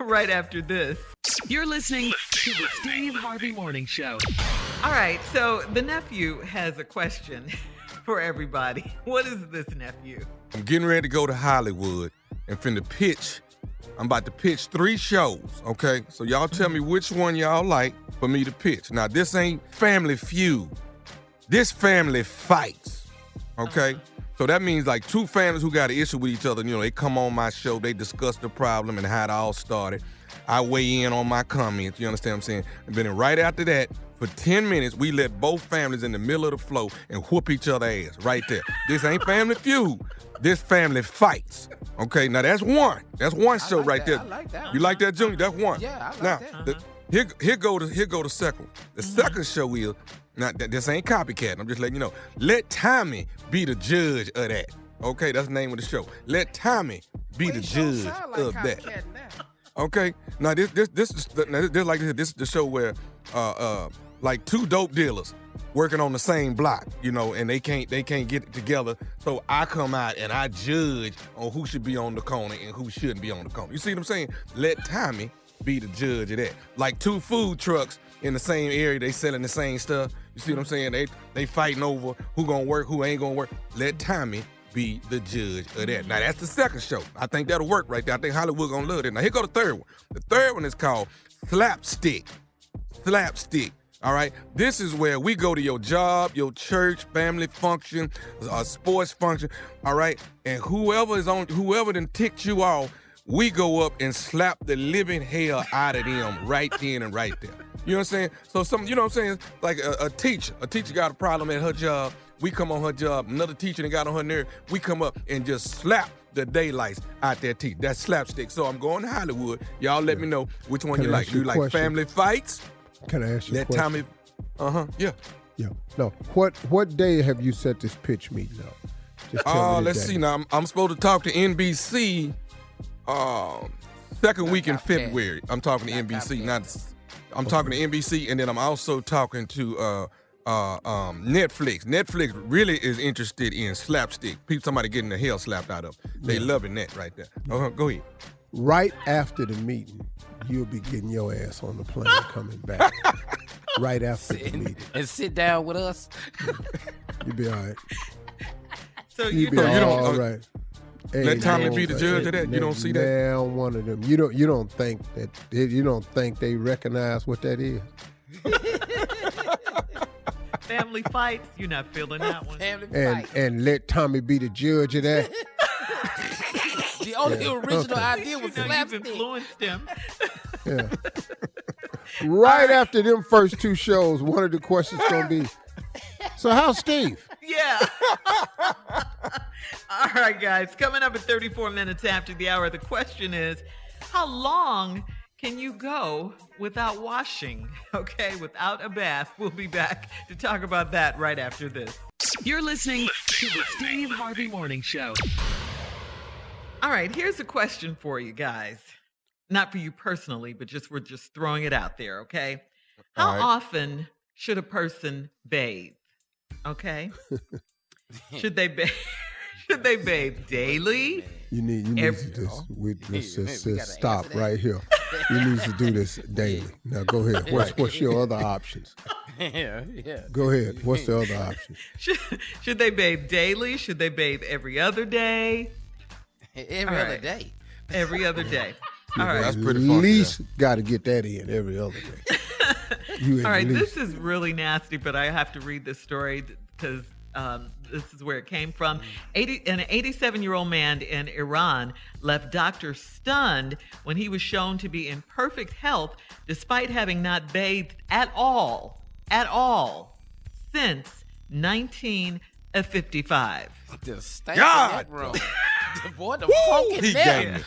right after this. You're listening to the Steve Harvey Morning Show. All right, so the nephew has a question for everybody. What is this nephew? I'm getting ready to go to Hollywood and finna pitch. I'm about to pitch three shows, okay? So y'all tell me which one y'all like for me to pitch. Now, this ain't Family Feud. This family fights, okay? So that means like two families who got an issue with each other, you know, they come on my show, they discuss the problem and how it all started. I weigh in on my comments, you understand what I'm saying? And then right after that, for 10 minutes, we let both families in the middle of the flow and whoop each other ass right there. This ain't family feud. This family fights. Okay, now that's one. That's one show like right that. there. I like that You like that, Junior? That's one. Yeah, I like now, that. the- here, here go the here go the second. The second show is now th- this ain't copycat. I'm just letting you know. Let Tommy be the judge of that. Okay, that's the name of the show. Let Tommy be the Well, judge like of that. now. Okay. Now this this this is the- this, this like this, this is the show where uh uh like two dope dealers working on the same block, you know, and they can't they can't get it together. So I come out and I judge on who should be on the corner and who shouldn't be on the corner. You see what I'm saying? Let Tommy be the judge of that. Like two food trucks in the same area, they selling the same stuff. You see what I'm saying? They they fighting over who gonna work, who ain't gonna work. Let Tommy be the judge of that. Now that's the second show. I think that'll work right there. I think Hollywood gonna love it. Now here go the third one. The third one is called Slapstick. Slapstick. All right. This is where we go to your job, your church, family function, a sports function. All right. And whoever is on, whoever then ticked you off, we go up and slap the living hell out of them right then and right there. You know what I'm saying? So some, you know what I'm saying? Like a, a teacher, a teacher got a problem at her job. We come on her job. Another teacher that got on her nerve. We come up and just slap the daylights out their teeth. That's slapstick. So I'm going to Hollywood. Y'all let me know which one Can you like. ask you You like question? family fights? Can I ask you a Let question? Tommy. Uh huh. Yeah. Yeah. No. What what day have you set this pitch meeting up? Just Uh, let's day. see. Now I'm, I'm supposed to talk to NBC. Um, second week in February. I'm talking to NBC. Not. I'm talking to NBC, and then I'm also talking to uh, uh, um, Netflix. Netflix really is interested in slapstick. People, somebody getting the hell slapped out of. 'em. They Yeah. loving that right there. Uh-huh. Go ahead. Right after the meeting, you'll be getting your ass on the plane coming back. right after the meeting. And sit down with us. You'll be all right. So You'll be So you don't- all uh, right. let Tommy be the judge of that? You don't see that? Now one of them. You don't. You don't think that. You don't think they recognize what that is. Family fights, you're not feeling that one. Family And fight. and let Tommy be the judge of that. The only Yeah. original Okay. idea You was know you've slapstick. influenced him. Yeah. right after them first two shows, one of the questions gonna be, so how's Steve? Yeah. All right, guys. Coming up at 34 minutes after the hour, the question is how long can you go without washing? Okay, without a bath. We'll be back to talk about that right after this. You're listening to the Steve Harvey Morning Show. All right, here's a question for you guys. Not for you personally, but just we're just throwing it out there, okay? How All right. often should a person bathe? Okay. should they bathe? should they bathe daily? You need you need Every- to just we let's just, we just stop right here. You need to do this daily. Now go ahead. What's what's your other options? yeah, yeah. Go ahead. What's the other option? Should, should they bathe daily? Should they bathe every other day? Every All other day. Every other day. All right. That's At pretty funky, least got to get that in every other day. You All right, least. this is really nasty, but I have to read this story because um, this is where it came from. 80, an 87 year old man in Iran left doctors stunned when he was shown to be in perfect health despite having not bathed at all, at all, since 1955. The stank God! in that room. The Boy, the funk in He there.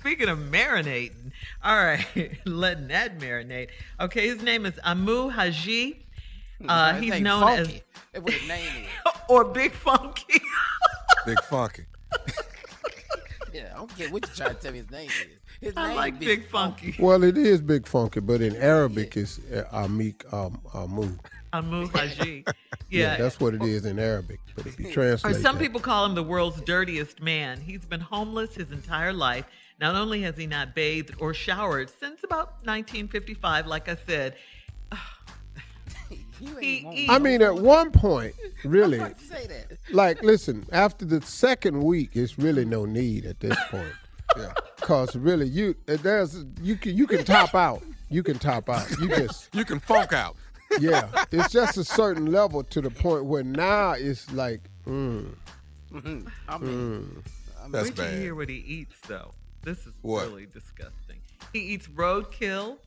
Speaking of marinating, all right, letting that marinate. Okay, his name is Amu Haji. Uh, That he's known funky. That's what his name is. as or Big Funky. Big funky. Yeah, I don't care what you try to tell me his name is. His I name like Big Funky. well, it is big funky, but in Arabic it's uh, Amik um, Amu. Amu Haji. Yeah, Yeah. that's what it is in Arabic. But if you or some that- people call him the world's dirtiest man. He's been homeless his entire life. Not only has he not bathed or showered since about 1955, like I said, You ain't He- he- I mean, at one point, really, say that. like, listen, after the second week, it's really no need at this point. Yeah. Cause really, you there's you can you can top out. You can top out. You just You can funk out. Yeah. It's just a certain level to the point where now it's like, mm, I mean, That's wait till you bad. hear what he eats, though. This is What? really disgusting. He eats roadkill,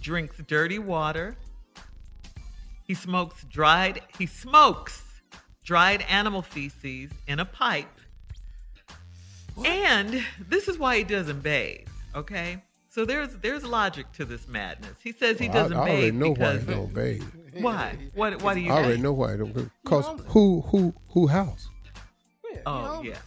drinks dirty water. He smokes dried. He smokes dried animal feces in a pipe. And this is why he doesn't bathe. Okay, so there's there's logic to this madness. He says he well, I, doesn't I already bathe know why he don't bathe. why? What? Why do you? I already think? know why he don't. Cause who who who house? Oh yeah.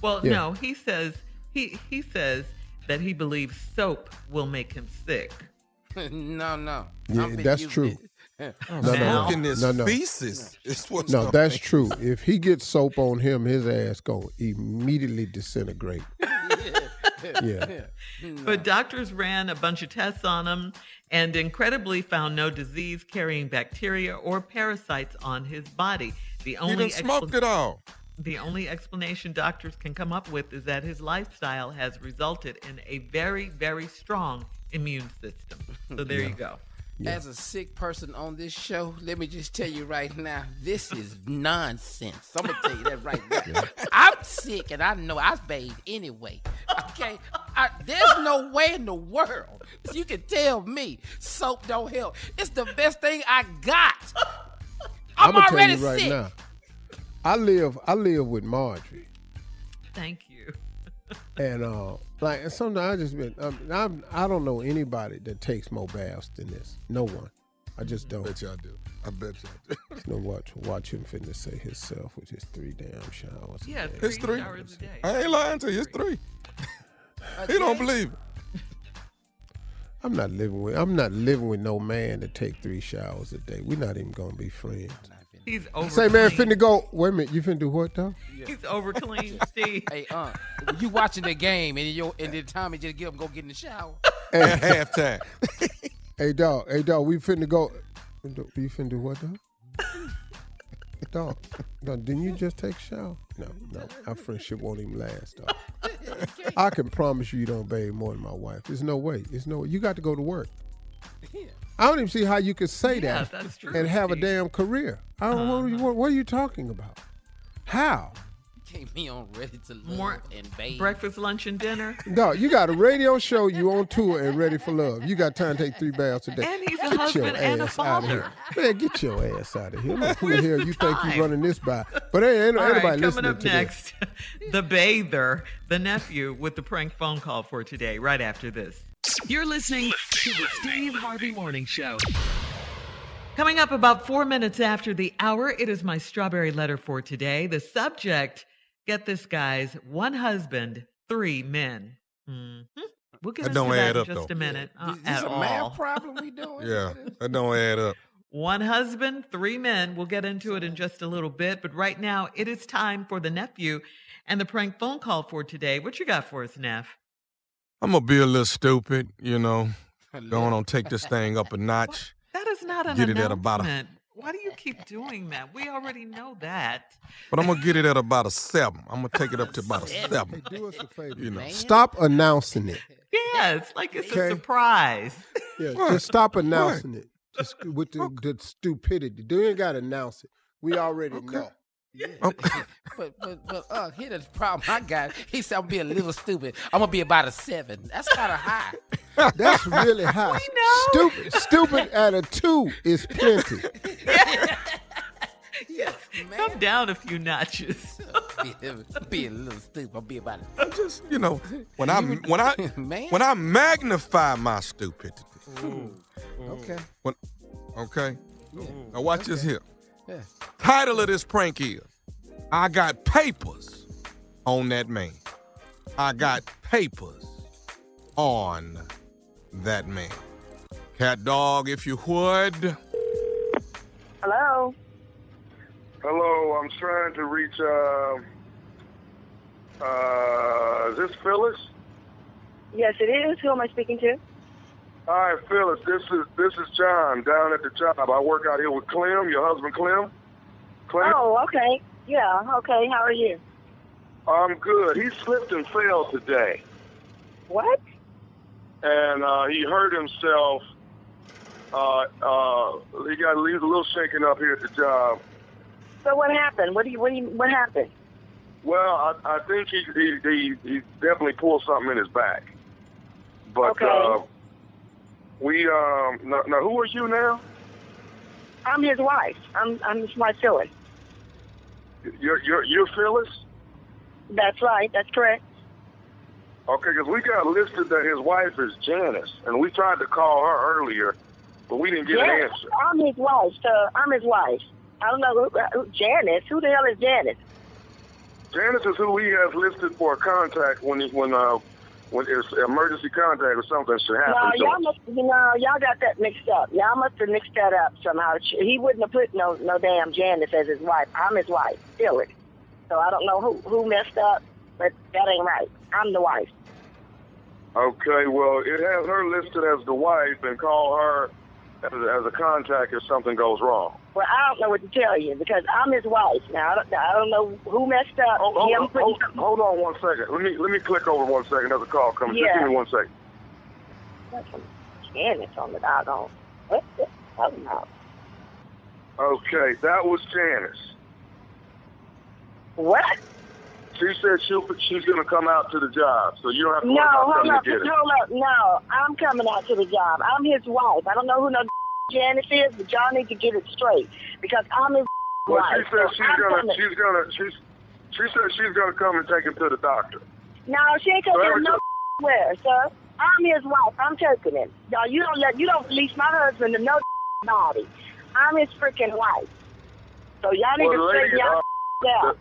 Well, Yeah. no, he says he he says that he believes soap will make him sick. no, no. Yeah, I'm finna that's use true. it. No, Now- no, Smoking no, this no, no. feces is what's No, up. that's true. If he gets soap on him, his ass gonna immediately disintegrate. yeah. Hmm. But doctors ran a bunch of tests on him and incredibly found no disease carrying bacteria or parasites on his body. The He only done smoked expla- it all. the only explanation doctors can come up with is that his lifestyle has resulted in a very very strong immune system. So there you go. As a sick person on this show, let me just tell you right now, this is nonsense. I'm gonna tell you that right now. I'm sick and I know I bathe anyway. Okay, I, there's no way in the world you can tell me soap don't help. It's the best thing I got. I'm, gonna already tell you right sick. now. I live I live with Marjorie. Thank you. And uh, like and sometimes I just been um, I'm, I don't know anybody that takes more baths than this. No one. I just don't. bet y'all do. I bet y'all do. No watch watch him finna say himself with his three damn showers. Yeah, three, It's three. showers a day. I ain't lying to you. It's three. He don't believe it. I'm not living with I'm not living with no man to take three showers a day. We're not even gonna be friends. He's over. Say man finna go wait a minute, you finna do what though? He's over clean, Steve. Hey, uh, you watching the game and you and then Tommy just get up and go get in the shower. At halftime. Hey dog, hey dog, we finna go. You finna do what dog? Dog, dog, didn't you just take a shower? No, no, our friendship won't even last, dog. I can promise you, you don't bathe more than my wife. There's no way. There's no way. You got to go to work. I don't even see how you could say Yeah, that that's true, and have a damn career. I don't uh-huh. what, what, what are you talking about? How? Keep me on ready to love More and bathe. breakfast, lunch, and dinner. No, you got a radio show, you on tour and ready for love. You got time to take three baths a day. And he's a get husband your and a ass out of here. father. Man, get your ass out of here. Look, who the Where's hell the you think you're running this by? But ain't, ain't right, coming listening up to this. next, the bather, the nephew, with the prank phone call for today. Right after this. You're listening to the Steve Harvey Morning Show. Coming up about four minutes after the hour, it is my strawberry letter for today. The subject, get this, guys, one husband, three men. hmm We'll get That into don't that add in up, just though. a minute. Uh, Is this at a all. math problem we doing? Yeah, that don't add up. One husband, three men. We'll get into it in just a little bit. But right now, it is time for the nephew and the prank phone call for today. What you got for us, Neff? I'm gonna be a little stupid, you know. Going on, take this thing up a notch. That is not an Get it at about a- announcement. Why do you keep doing that? We already know that. But I'm gonna get it at about a seven. I'm gonna take it up to about a seven. Do us a favor. You know. Stop announcing it. Yes, like it's a surprise. Yeah, What? just stop announcing it. Just with the, the stupidity. You ain't got to announce it. We already know. Oh, But but but uh, here's the problem I got. He said I'm being a little stupid. I'm gonna be about a seven. That's kind of high. That's really high. Stupid, stupid at a two is plenty. yes, come down a few notches. be being a little stupid. I'll be about a I'm just, you know, when I when I Man. when I magnify my stupidity. okay. When, okay. Now watch this here. Yeah. Title of this prank is I got papers on that man. I got papers on that man. Cat dog, if you would. Hello. Hello, I'm trying to reach. Uh, uh, is this Phyllis? Yes, it is. Who am I speaking to? Hi, Phyllis. This is this is John down at the job. I work out here with Clem, your husband Clem. Clem. Oh, okay. Yeah. Okay. How are you? I'm good. He slipped and fell today, What? and uh, he hurt himself. Uh, uh, he got a little shaken up here at the job. So what happened? What do you? What do you? What happened? Well, I, I think he, he he he definitely pulled something in his back. But Okay. uh, we um now, now who are you now? I'm his wife. I'm I'm his wife, Phyllis. You're you're you're Phyllis. That's right. That's correct. Okay, because we got listed that his wife is Janice, and we tried to call her earlier, but we didn't get an yes, answer. I'm his wife. Sir. I'm his wife. I don't know who, who Janice. Who the hell is Janice? Janice is who he has listed for a contact when he, when uh when it's emergency contact or something should happen. No, y'all must. You know, y'all got that mixed up. Y'all must have mixed that up somehow. He wouldn't have put no no damn Janice as his wife. I'm his wife, Phyllis. So I don't know who who messed up, but that ain't right. I'm the wife. Okay, well, it has her listed as the wife, and call her as, as a contact if something goes wrong. Well, I don't know what to tell you because I'm his wife. Now I don't, I don't know who messed up. Hold, hold, Him on, hold, hold on one second. Let me let me click over one second. There's a call coming. Just Yeah. give me one second. some Janice on the doggone. What the hell now? Okay, that was Janice. What? She said she'll, she's going to come out to the job, so you don't have to No, worry about coming up, to get it. hold up. No, I'm coming out to the job. I'm his wife. I don't know who no Janice is, but y'all need to get it straight because I'm his Well, wife. she said So she's I'm gonna, coming. she's gonna, she's, she said she's gonna come and take him to the doctor. No, she ain't taking him no where, sir. I'm his wife. I'm taking him. Y'all, you don't let you don't release my husband to no body. I'm his freaking wife. So y'all need Well, to straighten y'all out.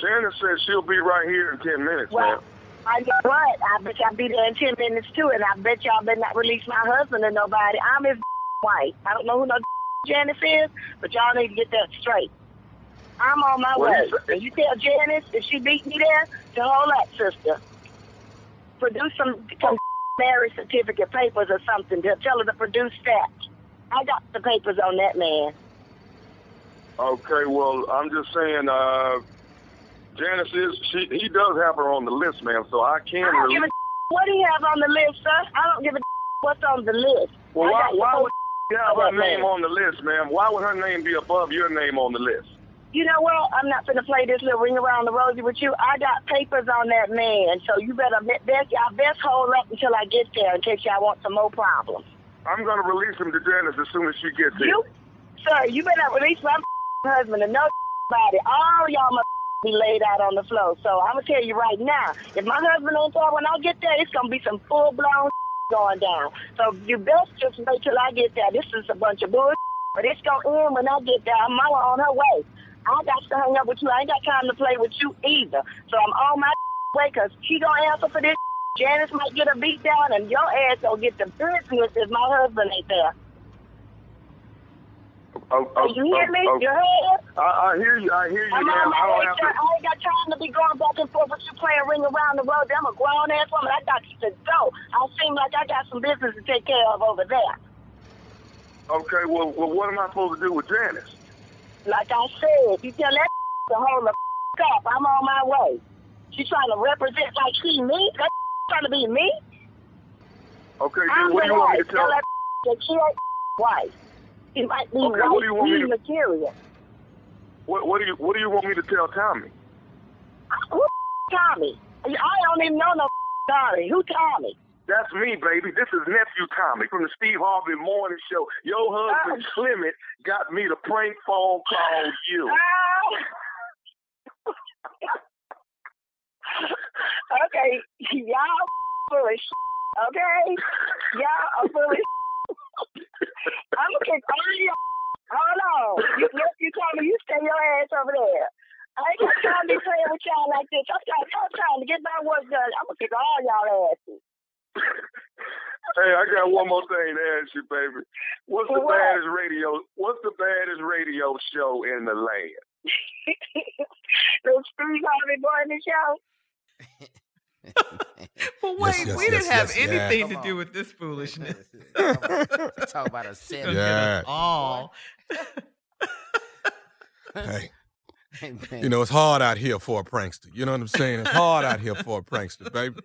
Janice says she'll be right here in ten minutes, Well, man. I know what? I bet y'all be there in ten minutes too, and I bet y'all better not release my husband to nobody. I'm his wife. I don't know who no Janice is, but y'all need to get that straight. I'm on my Well, way. you And you tell Janice if she beat me there to hold up, sister. Produce some some marriage certificate papers or something. To tell her to produce that. I got the papers on that man. Okay, well, I'm just saying, uh, Janice is she he does have her on the list, ma'am, so I can I don't give a what do you have on the list, sir? I don't give a what's on the list. Well, why, why would you have her name on the list, ma'am? Why would her name be above your name on the list? You know what? I'm not gonna play this little ring around the rosy with you. I got papers on that man, so you better best y'all best hold up until I get there in case y'all want some more problems. I'm gonna release him to Janice as soon as she gets here. You, sir, you better release my husband and no body. All y'all must be laid out on the floor. So I'm gonna tell you right now, if my husband ain't there when I get there, it's gonna be some full blown going down. So you best just wait till I get there. This is a bunch of bullshit, but it's gonna end when I get there. Mama on her way. I got to hang up with you. I ain't got time to play with you either. So I'm on my way because she gonna answer for this Janice might get a beat down, and your ass will get the business if my husband ain't there. Oh, oh, you hear oh, me? oh. You heard? I, I hear you. I hear you, I'm my I don't have to-. I ain't got time to be going back and forth with you playing ring around the road. I'm a grown ass woman. I got you to go. I seem like I got some business to take care of over there. Okay, well, well, what am I supposed to do with Janice? Like I said, you tell that to hold the up. I'm on my way. She's trying to represent like she me. That trying to be me. Okay, I'm what do you want me to tell? that that she ain't wife. She might be Okay, what do you want me to- material. What, what do you What do you want me to tell Tommy? Who Tommy? I don't even know no Tommy. Who Tommy? That's me, baby. This is nephew Tommy from the Steve Harvey Morning Show. Your husband Oh. Clement got me to prank phone call you. okay, y'all full of okay? Y'all are full of I'm gonna kick all of y'all. Hold on. You, you, you told me you stay your ass over there. I ain't got time to be playing with y'all like this. I'm trying, I'm trying to get my work done. I'm gonna kick all y'all asses. Hey, I got one more thing to ask you, baby. What's the What? baddest radio? What's the baddest radio show in the land? the Steve Harvey Morning Show. But wait, yes, we didn't have yes, yeah. anything Come to do with this foolishness. Talk about a set. Gonna Yeah. all. Hey, Hey, you know it's hard out here for a prankster. You know what I'm saying? It's hard out here for a prankster, baby.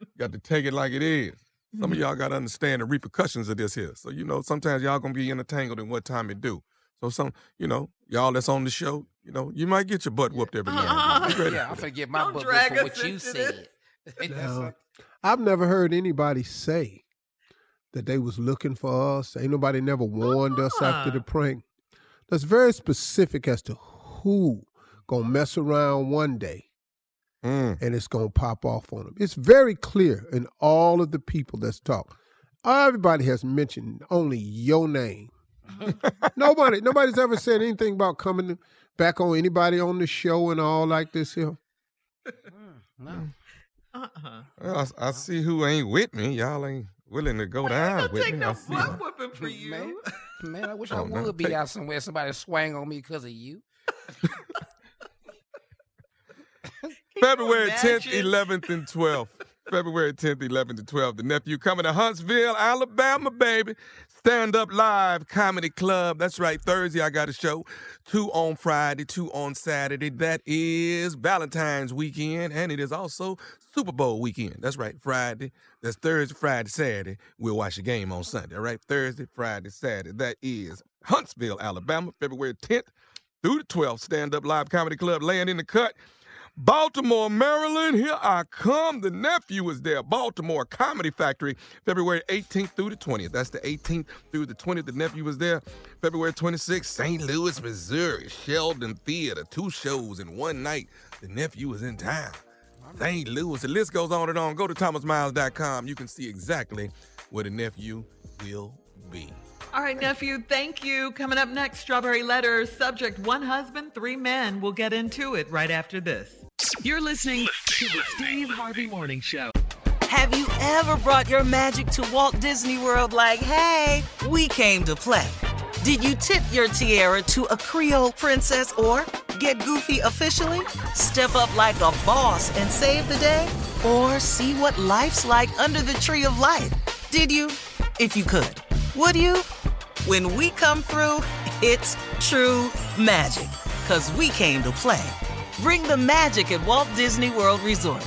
You got to take it like it is. Some of mm-hmm. y'all got to understand the repercussions of this here. So you know sometimes y'all gonna be entangled in what time it do. So some, you know, y'all that's on the show, you know, you might get your butt whooped every now and then. Uh-huh. Yeah, I'm for that. finna get my Don't book drag for what you into said. Now, I've never heard anybody say that they was looking for us. Ain't nobody never warned us after the prank. That's very specific as to who gonna mess around one day Mm. and it's gonna pop off on them. It's very clear in all of the people that's talk. Everybody has mentioned only your name. nobody, nobody's ever said anything about coming back on anybody on the show and all like this here. No. Uh-uh. Well, I, I see who ain't with me. Y'all ain't willing to go down Don't with take me. no I see. butt whooping for you. Man, man, I wish I Oh, no, would be take- out somewhere. Somebody swang on me because of you. February 10th, 11th, and 12th. February 10th, 11th, and 12th. The nephew coming to Huntsville, Alabama, baby. Stand Up Live Comedy Club. That's right. Thursday, I got a show. Two on Friday, two on Saturday. That is Valentine's weekend, and it is also Super Bowl weekend. That's right. Friday. That's Thursday, Friday, Saturday. We'll watch the game on Sunday. All right. Thursday, Friday, Saturday. That is Huntsville, Alabama, February 10th through the 12th. Stand Up Live Comedy Club laying in the cut. Baltimore, Maryland, here I come. The nephew is there. Baltimore Comedy Factory, February 18th through the 20th. That's the 18th through the 20th. The nephew is there. February 26th, St. Louis, Missouri, Sheldon Theater. Two shows in one night. The nephew is in town. St. Louis. The list goes on and on. Go to thomasmiles.com. You can see exactly where the nephew will be. All right, nephew, thank you. Coming up next, Strawberry Letters. Subject One husband, three men. We'll get into it right after this. You're listening to the Steve Harvey Morning Show. Have you ever brought your magic to Walt Disney World like, hey, we came to play? Did you tip your tiara to a Creole princess or get goofy officially? Step up like a boss and save the day? Or see what life's like under the tree of life? Did you? If you could. Would you? When we come through, it's true magic. Cause we came to play. Bring the magic at Walt Disney World Resort.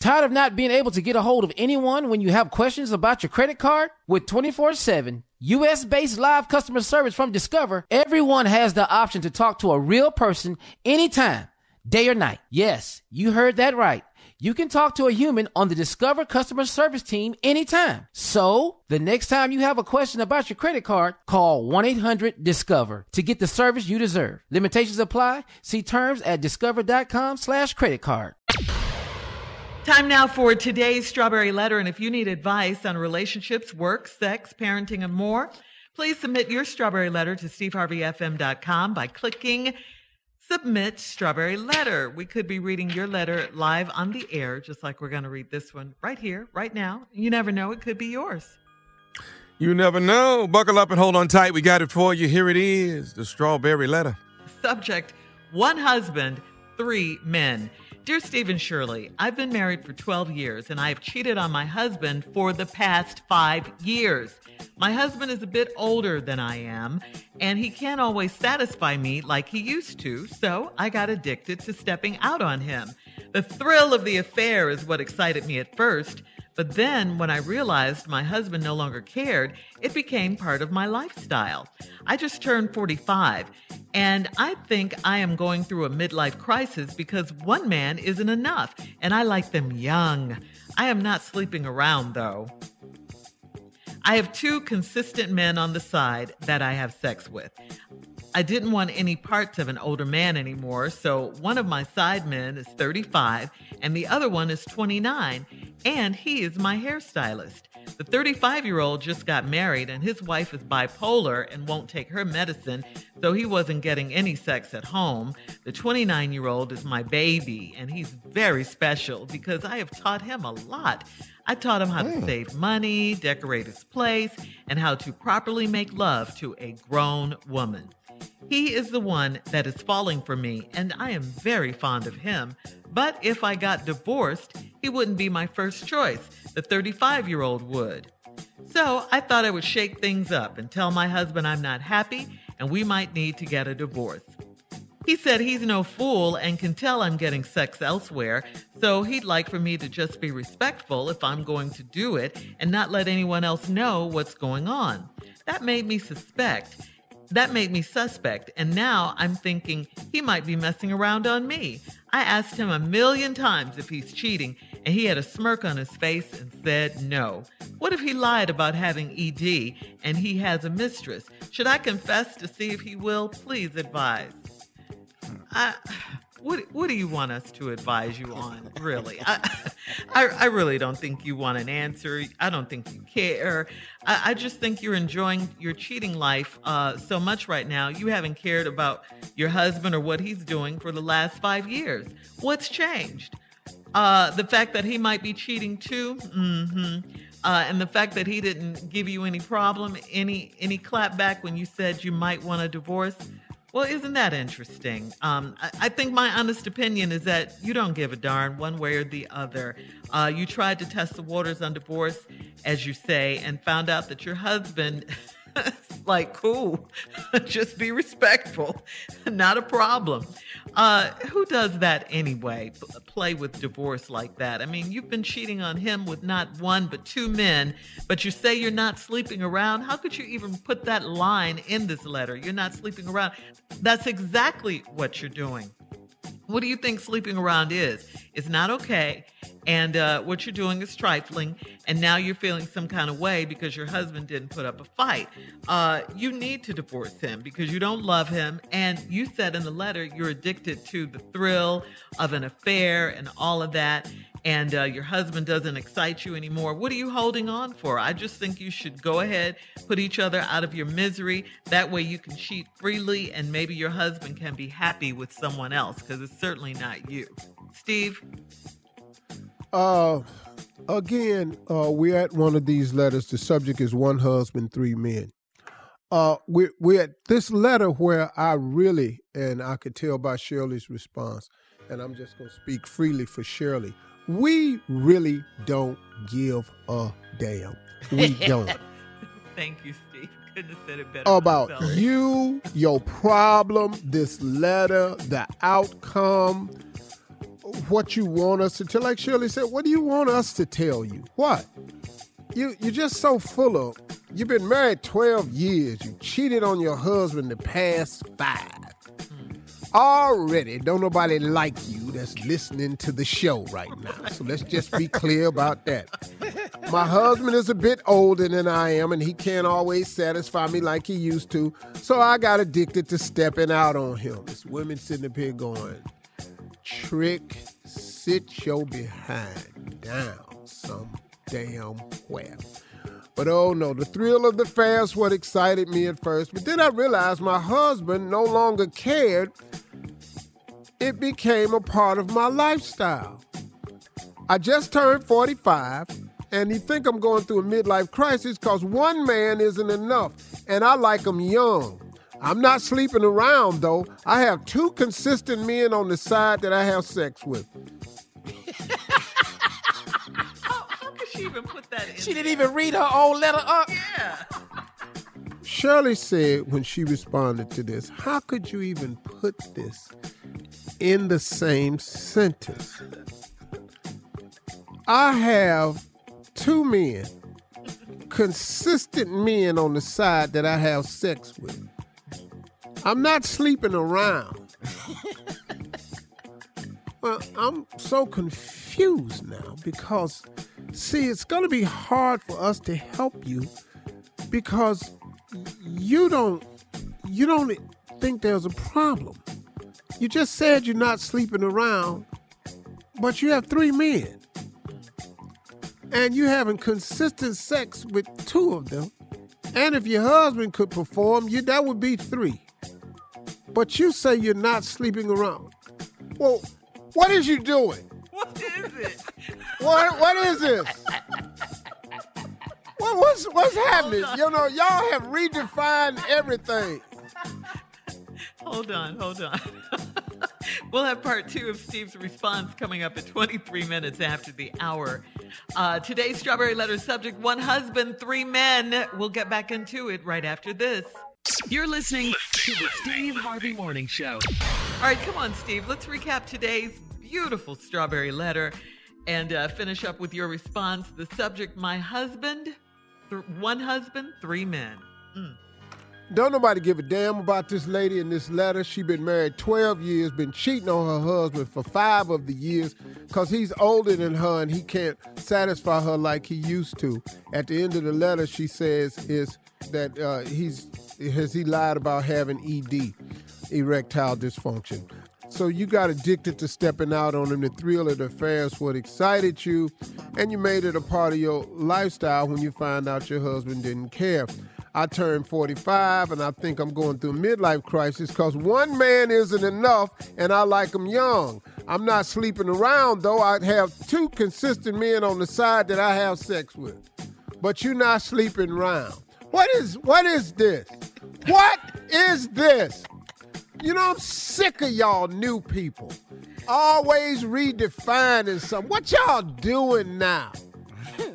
Tired of not being able to get a hold of anyone when you have questions about your credit card? With 24 7 US based live customer service from Discover, everyone has the option to talk to a real person anytime, day or night. Yes, you heard that right. You can talk to a human on the Discover customer service team anytime. So, the next time you have a question about your credit card, call 1 800 Discover to get the service you deserve. Limitations apply. See terms at discover.com/slash credit card. Time now for today's Strawberry Letter. And if you need advice on relationships, work, sex, parenting, and more, please submit your Strawberry Letter to steveharveyfm.com by clicking submit Strawberry Letter. We could be reading your letter live on the air, just like we're going to read this one right here, right now. You never know, it could be yours. You never know. Buckle up and hold on tight. We got it for you. Here it is the strawberry letter. Subject One husband, three men. Dear Stephen Shirley, I've been married for 12 years and I have cheated on my husband for the past five years. My husband is a bit older than I am, and he can't always satisfy me like he used to, so I got addicted to stepping out on him. The thrill of the affair is what excited me at first, but then when I realized my husband no longer cared, it became part of my lifestyle. I just turned 45, and I think I am going through a midlife crisis because one man isn't enough, and I like them young. I am not sleeping around though. I have two consistent men on the side that I have sex with. I didn't want any parts of an older man anymore, so one of my side men is 35 and the other one is 29, and he is my hairstylist. The 35 year old just got married and his wife is bipolar and won't take her medicine, so he wasn't getting any sex at home. The 29 year old is my baby and he's very special because I have taught him a lot. I taught him how to hmm. save money, decorate his place, and how to properly make love to a grown woman. He is the one that is falling for me, and I am very fond of him. But if I got divorced, he wouldn't be my first choice. The 35 year old would. So I thought I would shake things up and tell my husband I'm not happy and we might need to get a divorce. He said he's no fool and can tell I'm getting sex elsewhere, so he'd like for me to just be respectful if I'm going to do it and not let anyone else know what's going on. That made me suspect. That made me suspect, and now I'm thinking he might be messing around on me. I asked him a million times if he's cheating, and he had a smirk on his face and said no. What if he lied about having ED and he has a mistress? Should I confess to see if he will? Please advise. I, what what do you want us to advise you on? Really, I, I, I really don't think you want an answer. I don't think you care. I, I just think you're enjoying your cheating life uh, so much right now. You haven't cared about your husband or what he's doing for the last five years. What's changed? Uh, the fact that he might be cheating too. Mm-hmm. Uh, and the fact that he didn't give you any problem, any any clap back when you said you might want a divorce. Well, isn't that interesting? Um, I, I, think my honest opinion is that you don't give a darn one way or the other. Uh, you tried to test the waters on divorce, as you say, and found out that your husband. like, cool, just be respectful, not a problem. Uh, who does that anyway? Play with divorce like that? I mean, you've been cheating on him with not one but two men, but you say you're not sleeping around. How could you even put that line in this letter? You're not sleeping around. That's exactly what you're doing. What do you think sleeping around is? It's not okay. And uh, what you're doing is trifling. And now you're feeling some kind of way because your husband didn't put up a fight. Uh, you need to divorce him because you don't love him. And you said in the letter you're addicted to the thrill of an affair and all of that and uh, your husband doesn't excite you anymore, what are you holding on for? I just think you should go ahead, put each other out of your misery. That way you can cheat freely, and maybe your husband can be happy with someone else because it's certainly not you. Steve? Uh, again, uh, we're at one of these letters. The subject is one husband, three men. Uh, we're, we're at this letter where I really, and I could tell by Shirley's response, and I'm just going to speak freely for Shirley we really don't give a damn. We don't. Thank you, Steve. Couldn't have said it better. About you, your problem, this letter, the outcome, what you want us to tell. Like Shirley said, what do you want us to tell you? What? You you're just so full of. You've been married 12 years. You cheated on your husband the past five. Already, don't nobody like you that's listening to the show right now. So let's just be clear about that. My husband is a bit older than I am, and he can't always satisfy me like he used to. So I got addicted to stepping out on him. This women sitting up here going, Trick, sit your behind down some damn where. But oh no, the thrill of the is what excited me at first. But then I realized my husband no longer cared it became a part of my lifestyle. I just turned 45, and you think I'm going through a midlife crisis because one man isn't enough, and I like them young. I'm not sleeping around, though. I have two consistent men on the side that I have sex with. How could she even put that in? She didn't even read her own letter up. Yeah. Shirley said when she responded to this, How could you even put this in the same sentence? I have two men, consistent men on the side that I have sex with. I'm not sleeping around. well, I'm so confused now because, see, it's going to be hard for us to help you because you don't you don't think there's a problem. You just said you're not sleeping around, but you have three men. And you having consistent sex with two of them. And if your husband could perform, you that would be three. But you say you're not sleeping around. Well, what is you doing? What is it? What what is this? What, what's what's happening? You know, y'all have redefined everything. Hold on, hold on. we'll have part two of Steve's response coming up at 23 minutes after the hour. Uh, today's Strawberry Letter subject one husband, three men. We'll get back into it right after this. You're listening to the Steve Harvey Morning Show. All right, come on, Steve. Let's recap today's beautiful Strawberry Letter and uh, finish up with your response. The subject My husband, th- one husband, three men. Mm. Don't nobody give a damn about this lady in this letter. She been married 12 years, been cheating on her husband for five of the years because he's older than her and he can't satisfy her like he used to. At the end of the letter, she says is that uh, he's has he lied about having ED, erectile dysfunction. So you got addicted to stepping out on him. The thrill of the affair what excited you, and you made it a part of your lifestyle when you find out your husband didn't care. I turned 45 and I think I'm going through a midlife crisis because one man isn't enough and I like them young. I'm not sleeping around though. I have two consistent men on the side that I have sex with. But you're not sleeping around. What is what is this? What is this? You know, I'm sick of y'all new people. Always redefining something. What y'all doing now?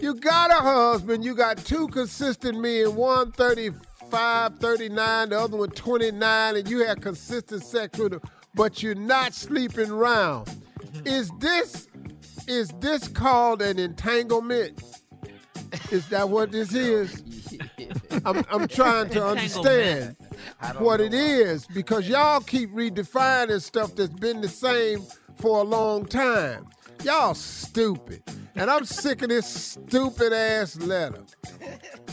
You got a husband, you got two consistent men, one 35, 39, the other one 29, and you have consistent sex with them, but you're not sleeping around. Is this is this called an entanglement? Is that what this is? I'm, I'm trying to understand what it is because y'all keep redefining stuff that's been the same for a long time. Y'all stupid. And I'm sick of this stupid ass letter.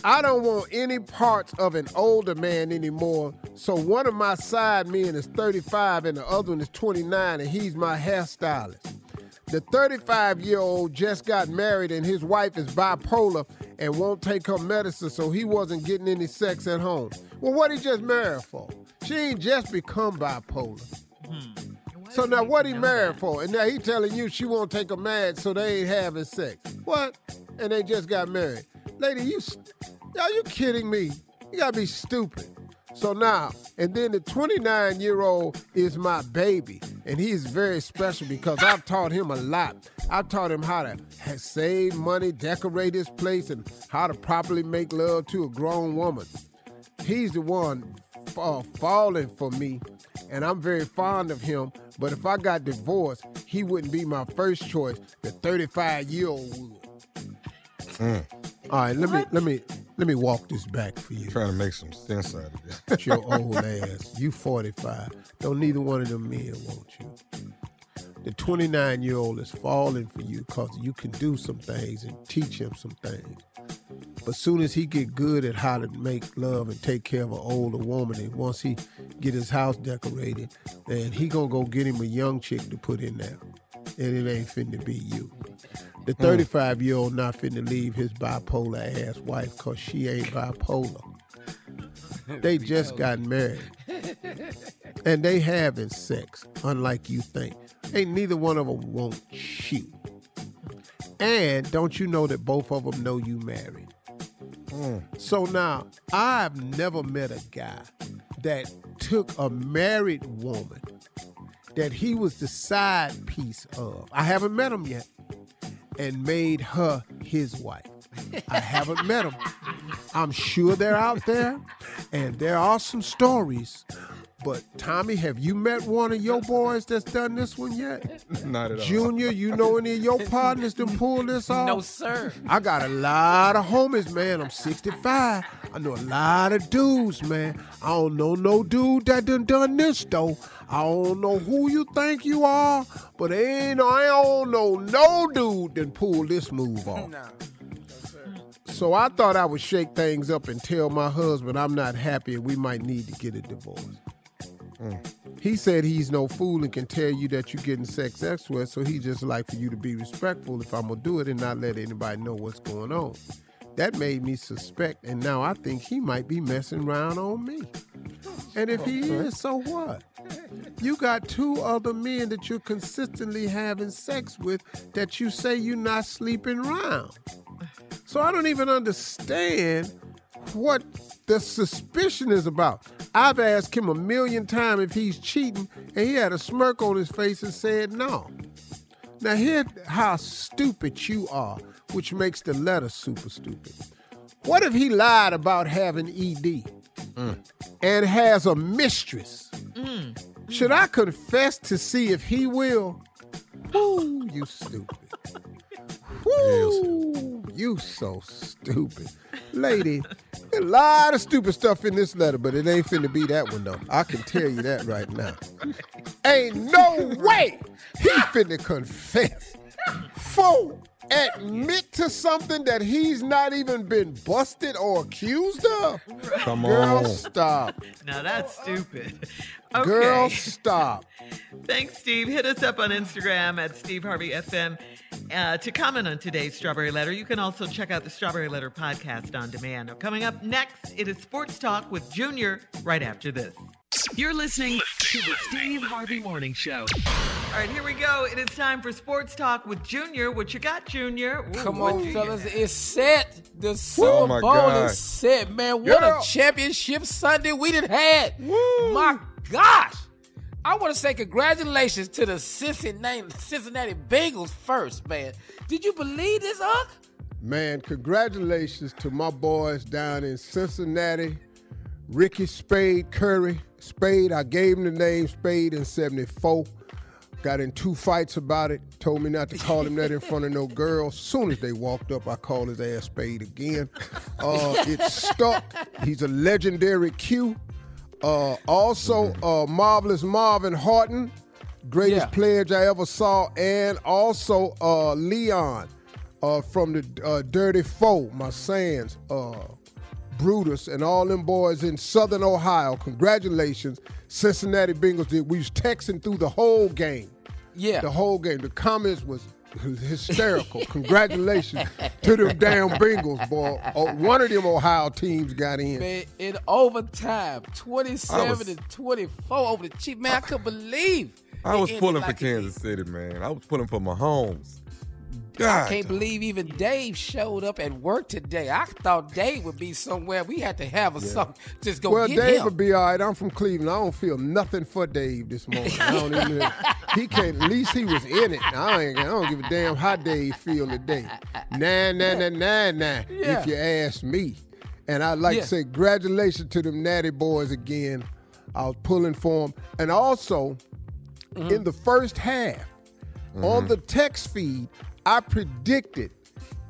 I don't want any parts of an older man anymore. So one of my side men is 35 and the other one is 29 and he's my hairstylist. The 35 year old just got married and his wife is bipolar and won't take her medicine, so he wasn't getting any sex at home. Well, what he just married for? She ain't just become bipolar. Hmm. So now what he married for? And now he telling you she won't take a man, so they ain't having sex. What? And they just got married. Lady, you, st- y'all, you kidding me? You gotta be stupid. So now, and then the 29 year old is my baby, and he's very special because I've taught him a lot. I've taught him how to save money, decorate his place, and how to properly make love to a grown woman. He's the one uh, falling for me, and I'm very fond of him. But if I got divorced, he wouldn't be my first choice. The 35 year old would. All right, let me let me let me walk this back for you. Trying to make some sense out of this. Your old ass. You 45. Don't neither one of them men want you. The 29 year old is falling for you because you can do some things and teach him some things. But soon as he get good at how to make love and take care of an older woman, and once he get his house decorated, then he gonna go get him a young chick to put in there, and it ain't finna be you. The hmm. 35 year old not finna leave his bipolar ass wife cause she ain't bipolar. They just got married. and they having sex, unlike you think. Ain't neither one of them won't you. And don't you know that both of them know you married? Hmm. So now, I've never met a guy that took a married woman that he was the side piece of. I haven't met him yet. And made her his wife. I haven't met him. I'm sure they're out there, and there are some stories. But Tommy, have you met one of your boys that's done this one yet? Not at all. Junior, you know any of your partners that pull this off? No, sir. I got a lot of homies, man. I'm 65. I know a lot of dudes, man. I don't know no dude that done done this though. I don't know who you think you are, but ain't I don't know no dude that pull this move off. So I thought I would shake things up and tell my husband I'm not happy and we might need to get a divorce. Mm. He said he's no fool and can tell you that you're getting sex elsewhere, so he just like for you to be respectful if I'm gonna do it and not let anybody know what's going on. That made me suspect, and now I think he might be messing around on me. And if he is, so what? You got two other men that you're consistently having sex with that you say you're not sleeping around. So I don't even understand what the suspicion is about. I've asked him a million times if he's cheating, and he had a smirk on his face and said no. Now, here's how stupid you are, which makes the letter super stupid. What if he lied about having ED mm. and has a mistress? Mm. Should I confess to see if he will? Woo, you stupid. Woo, you so stupid. Lady, a lot of stupid stuff in this letter, but it ain't finna be that one though. I can tell you that right now. Ain't no way he finna confess. Fool, admit to something that he's not even been busted or accused of? Come on, Girl, on. stop. Now that's stupid. Okay. Girl, stop. Thanks, Steve. Hit us up on Instagram at Steve Harvey FM uh, to comment on today's Strawberry Letter. You can also check out the Strawberry Letter podcast on demand. Now, coming up next, it is Sports Talk with Junior right after this. You're listening to the Steve Harvey Morning Show. All right, here we go. It is time for Sports Talk with Junior. What you got, Junior? Ooh, Come what on, you fellas. It's set. The oh Super Oh, Bowl God. is set, man. What Girl. a championship Sunday we did had. My gosh. I want to say congratulations to the Cincinnati, Cincinnati Bengals first, man. Did you believe this, Unc? Man, congratulations to my boys down in Cincinnati. Ricky Spade Curry. Spade, I gave him the name Spade in 74. Got in two fights about it. Told me not to call him that in front of no girls. Soon as they walked up, I called his ass Spade again. Uh, it stuck. He's a legendary Q. Uh, also, uh, Marvelous Marvin Horton, greatest Yeah. pledge I ever saw, and also uh, Leon uh, from the uh, Dirty Foe, my Sands, uh, Brutus, and all them boys in Southern Ohio. Congratulations, Cincinnati Bengals. Did we was texting through the whole game? Yeah. The whole game. The comments was hysterical. Congratulations to them damn Bengals, boy. Oh, one of them Ohio teams got in. Man, in overtime, 27 was, to 24 over the Chiefs. Man, I couldn't believe. I was pulling like for Kansas City, man. I was pulling for Mahomes. I can't believe even Dave showed up at work today. I thought Dave would be somewhere. We had to have a something. Just go well, get Dave him. will be all right. I'm from Cleveland. I don't feel nothing for Dave this morning. I don't even. He can't. At least he was in it. I ain't. I don't give a damn how Dave feel today. Nah, nah, nah, nah, nah. Yeah. If you ask me, and I'd like Yeah. to say congratulations to them Natty boys again. I was pulling for them, and also Mm-hmm. in the first half on the text feed, I predicted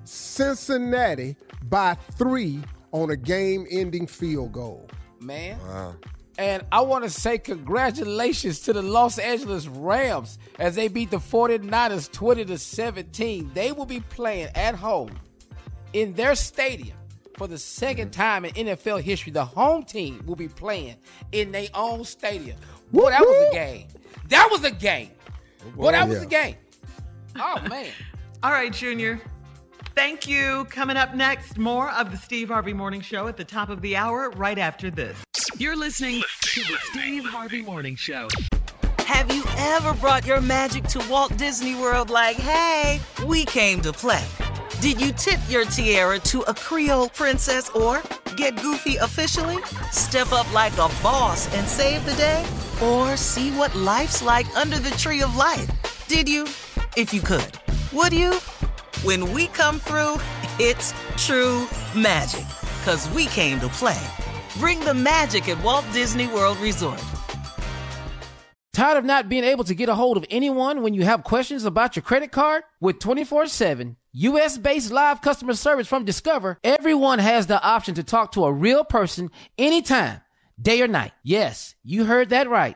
Cincinnati by three on a game-ending field goal. man. Wow. And I want to say congratulations to the Los Angeles Rams as they beat the 49ers 20 to 17. They will be playing at home in their stadium for the second mm-hmm. time in NFL history. The home team will be playing in their own stadium. Boy, that was a game. That was a game. Boy, that oh, was a game. Oh man. All right, Junior. Thank you. Coming up next, more of the Steve Harvey Morning Show at the top of the hour, right after this. You're listening to the Steve Harvey Morning Show. Have you ever brought your magic to Walt Disney World like, hey, we came to play? Did you tip your tiara to a Creole princess or get goofy officially? Step up like a boss and save the day? Or see what life's like under the tree of life? Did you? If you could. Would you? When we come through, it's true magic. Cause we came to play. Bring the magic at Walt Disney World Resort. Tired of not being able to get a hold of anyone when you have questions about your credit card? With 24 7 US based live customer service from Discover, everyone has the option to talk to a real person anytime, day or night. Yes, you heard that right.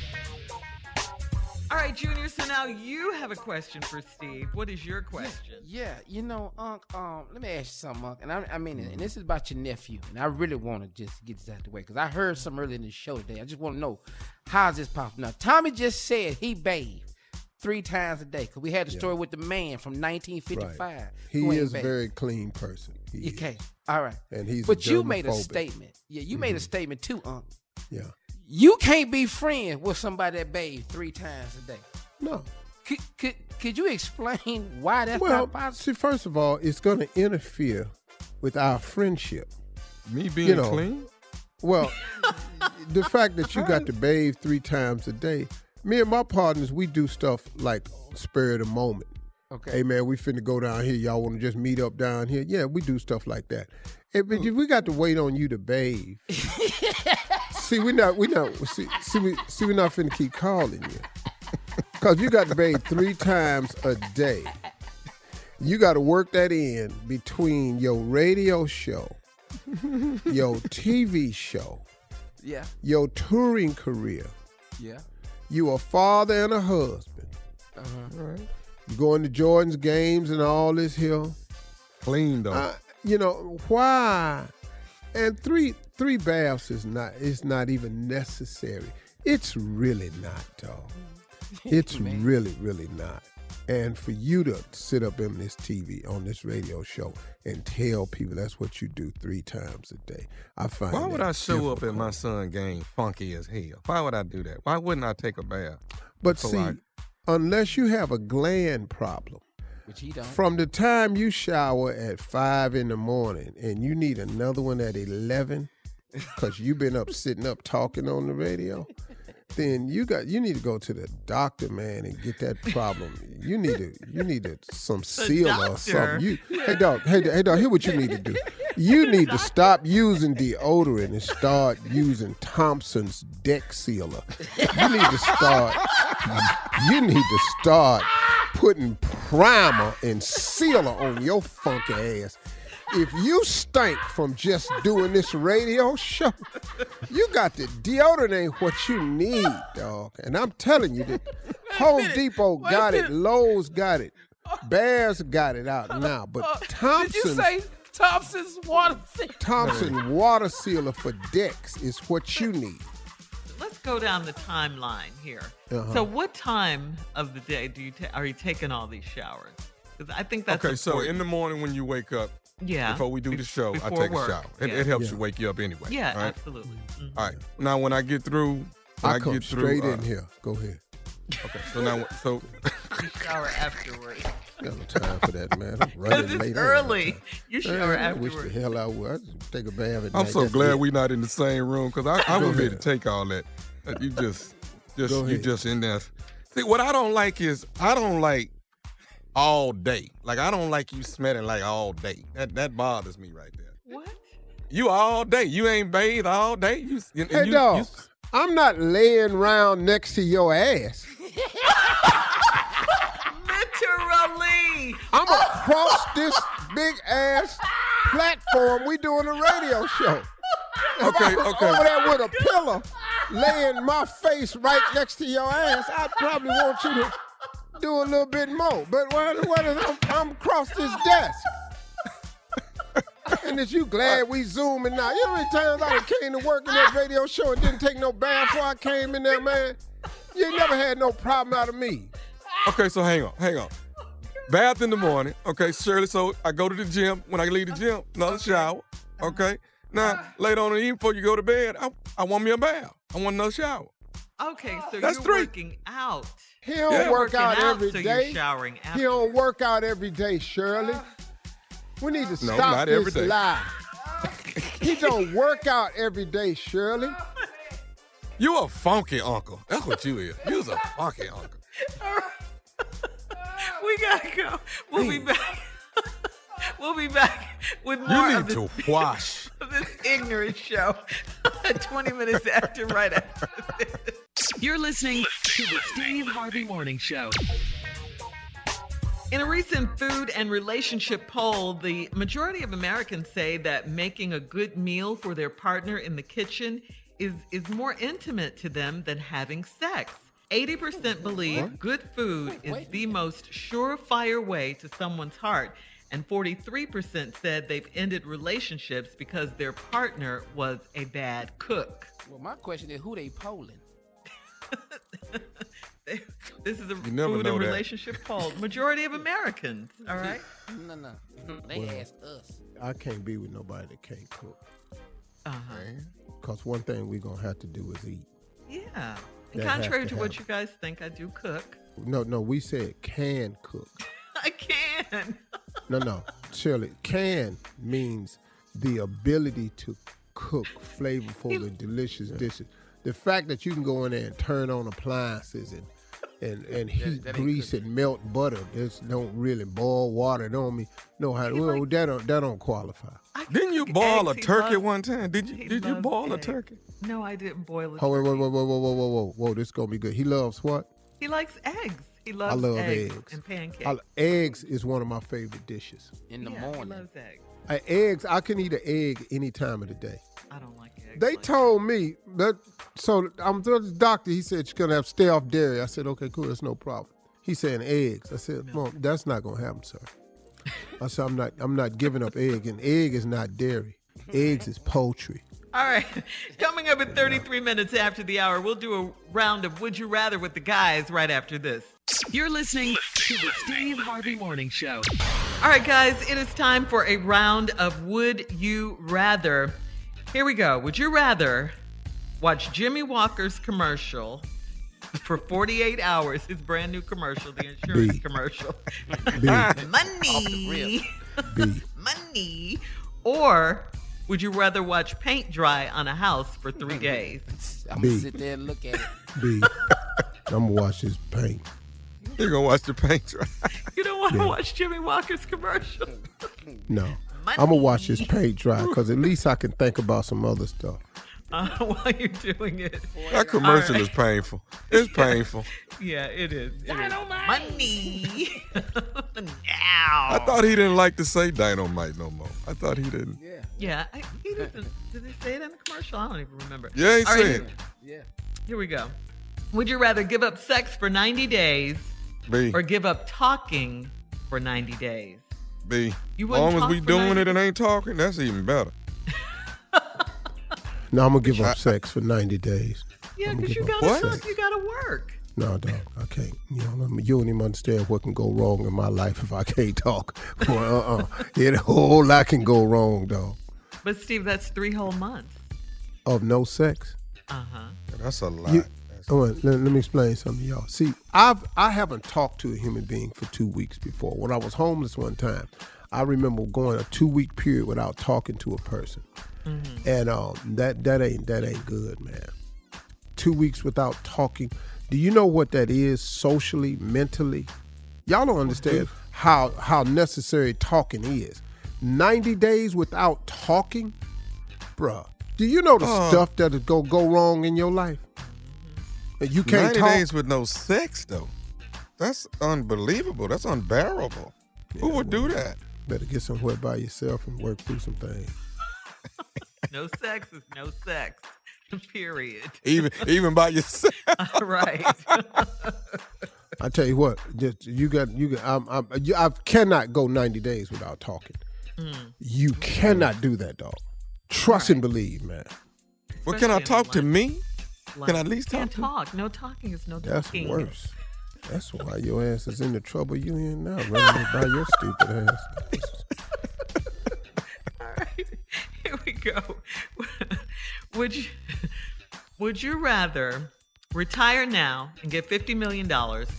All right, Junior. So now you have a question for Steve. What is your question? Yeah, you know, Unc, um, let me ask you something, Unc. And I, I mean, and this is about your nephew. And I really want to just get this out of the way because I heard some earlier in the show today. I just want to know how's this possible? Now, Tommy just said he bathed three times a day because we had the story with the man from 1955. Right. He is a very clean person. He is. Okay, all right. And he's a but you made a statement. Yeah, you made a statement too, Unc. Yeah. You can't be friends with somebody that bathes three times a day. No. Could, could, could you explain why that's well, not possible? see, first of all, it's going to interfere with our friendship. Me being You know, clean? Well, the fact that you got to bathe three times a day, me and my partners, we do stuff like spur of the moment. Okay. Hey man, we finna go down here. Y'all want to just meet up down here? Yeah, we do stuff like that. Hey, but oh. if we got to wait on you to bathe. see, we not we not see see we see we not finna keep calling you. Cause you got to bathe three times a day. You got to work that in between your radio show, your TV show, Yeah. your touring career. Yeah. You a father and a husband. Uh-huh. You going to Jordan's games and all this here. Clean though. Uh, you know why? And three three baths is not it's not even necessary. It's really not, dog. It's really really not. And for you to sit up in this TV on this radio show and tell people that's what you do three times a day, I find. Why would that I show up in my son game funky as hell? Why would I do that? Why wouldn't I take a bath? But see, I- unless you have a gland problem, Which he don't. from the time you shower at five in the morning and you need another one at eleven, because you've been up sitting up talking on the radio, then you got you need to go to the doctor, man, and get that problem. You need to you need to some seal or something. You hey dog, hey hey dog, hear what you need to do. You need to stop using deodorant and start using Thompson's Deck Sealer. You need to start. You need to start putting primer and sealer on your funky ass. If you stink from just doing this radio show, you got the deodorant ain't what you need, dog. And I'm telling you that Home Depot got it, Lowe's got it, Bears got it out now. But Thompson Did you say Thompson's water? Thompson water sealer for decks is what you need. Let's go down the timeline here. Uh-huh. So, what time of the day do you ta- are you taking all these showers? Because I think that's okay, so in the morning when you wake up, Yeah. before we do the show, I take work, a shower. It, yeah. it helps Yeah. you wake you up anyway. yeah, all right? absolutely. Mhm. All right. Now when I get through, I I, come get through, straight uh, in here. Go ahead. Okay. So now, so You shower afterwards. Got no time for that, man. I'm Because running it's late. I ain't got early. time. You Man, shower I wish the afterwards. hell I would. I just take a bath at I'm night. so That's glad we're not in the same room because I, I Go would be to take all that. Uh, You just, just, you just in there. See, what I don't like is I don't like all day. Like I don't like you smelling like all day. That that bothers me right there. What? You all day. You ain't bathed all day. You, you, Hey, you, dog. you- I'm not laying around next to your ass. Literally. I'm oh. across this big ass platform. We doing a radio show. If Okay, I was okay. Over there with a pillow, laying my face right next to your ass. I'd probably want you to do a little bit more. But what, what is I'm, I'm across this desk. and is you glad we zooming now. You know how many times I done came to work in that radio show and didn't take no bath before I came in there, man? You ain't never had no problem out of me. Okay, so hang on, hang on. Bath in the morning. Okay, Shirley. So I go to the gym. When I leave the gym, another shower. Uh-huh. Okay. Now, uh-huh. later on in the evening before you go to bed, I, I want me a bath. I want another shower. Okay, so That's you're three. working out. He don't Yeah. work out out, every so day. you're showering He after. don't work out every day, Shirley. Uh, we need to No, stop not this every day. lie. he don't work out every day, Shirley. You a funky uncle. That's what you is. You's a funky uncle. We gotta go. We'll be back. we'll be back with more You of need this, to wash. this ignorant show. 20 minutes after, right after this. You're listening to the Steve Harvey Morning Show. In a recent food and relationship poll, the majority of Americans say that making a good meal for their partner in the kitchen is, is more intimate to them than having sex. 80% believe good food is the most surefire way to someone's heart, and 43% said they've ended relationships because their partner was a bad cook. Well, my question is, who they polling? This is a You never food and that. relationship poll. Majority of Americans, all right? No, no. They Well, asked us. I can't be with nobody that can't cook. Uh-huh. Because one thing we're going to have to do is eat. Yeah. And That has contrary to to what you guys think, I do cook. No, no, we said can cook. I can. No, no. Shirley, can means the ability to cook flavorful and delicious dishes. The fact that you can go in there and turn on appliances and and, and heat that ain't grease and melt butter, just don't really boil water. Don't mean know how. Well, that don't that don't qualify. Didn't you boil a eggs. He turkey loves- one time? Did you did you loves boil a turkey? No, I didn't boil it. Oh wait, wait, wait, wait, whoa, whoa, whoa, whoa, whoa! This gonna be good. He loves what? He likes eggs. He loves I love eggs, eggs. and pancakes. I, eggs is one of my favorite dishes. In the yeah, morning. He loves eggs. Uh, eggs, I can eat an egg any time of the day. I don't like eggs. They like told me that. So I'm to the doctor. He said you're gonna have to stay off dairy. I said okay, cool, that's no problem. He said eggs. I said, Mom, that's not gonna happen, sir. I said I'm not. I'm not giving up egg, and egg is not dairy. Eggs is poultry. All right. Coming up at 33 minutes after the hour, we'll do a round of Would You Rather with the guys right after this. You're listening to the Steve Harvey Morning Show. All right, guys, it is time for a round of Would You Rather. Here we go. Would you rather watch Jimmie Walker's commercial for 48 hours, his brand new commercial, the insurance B. commercial? B. Money. B. Money. Or would you rather watch paint dry on a house for three days? I'm gonna sit there and look at it. B. I'm gonna watch this paint. You're gonna watch the paint dry? You don't want to Yeah. watch Jimmie Walker's commercial. No, I'm gonna watch this paint dry because at least I can think about some other stuff. uh, while you're doing it. That commercial All is painful. It's painful. Yeah, it is. It is. Dynamite. Money. now. I thought he didn't like to say dynamite no more. I thought he didn't. Yeah, I, he doesn't. Did they say it in the commercial? I don't even remember. Yeah, he All right, said. here- Here we go. Would you rather give up sex for 90 days B. or give up talking for 90 days? B. You As wouldn't long as we doing 90 it and ain't talking, that's even better. No, I'm gonna give up sex for 90 days. Yeah, because you gotta sex. talk, you gotta work. No, dog, I can't. You know, you don't even understand what can go wrong in my life if I can't talk. Boy, uh-uh. Yeah, a whole lot can go wrong, dog. But Steve, that's three whole months. Of no sex. Uh huh. That's a lot. You, oh, wait, let, let me explain something, to y'all. See, I've I haven't talked to a human being for two weeks before. When I was homeless one time, I remember going a two week period without talking to a person, and um, that that ain't that ain't good, man. Two weeks without talking. Do you know what that is socially, mentally? Y'all don't understand how how necessary talking is. Ninety days without talking, bruh. Do you know the Uh. stuff that'll go go wrong in your life? And you can't 90 talk. days with no sex though. That's unbelievable. That's unbearable. Who would do that? Better get somewhere by yourself and work through some things. No sex is no sex. Period. Even even by yourself. right. I tell you what, just you got you got. I'm, I'm, you, I cannot go 90 days without talking. You cannot do that, dog. Trust and believe, man. Well, can I talk to me? Can I at least talk Can't to talk. No talking is no That's talking. worse. That's why your ass is in the trouble you in now, running by your stupid ass. All right, here we go. would you would you rather retire now and get fifty million dollars?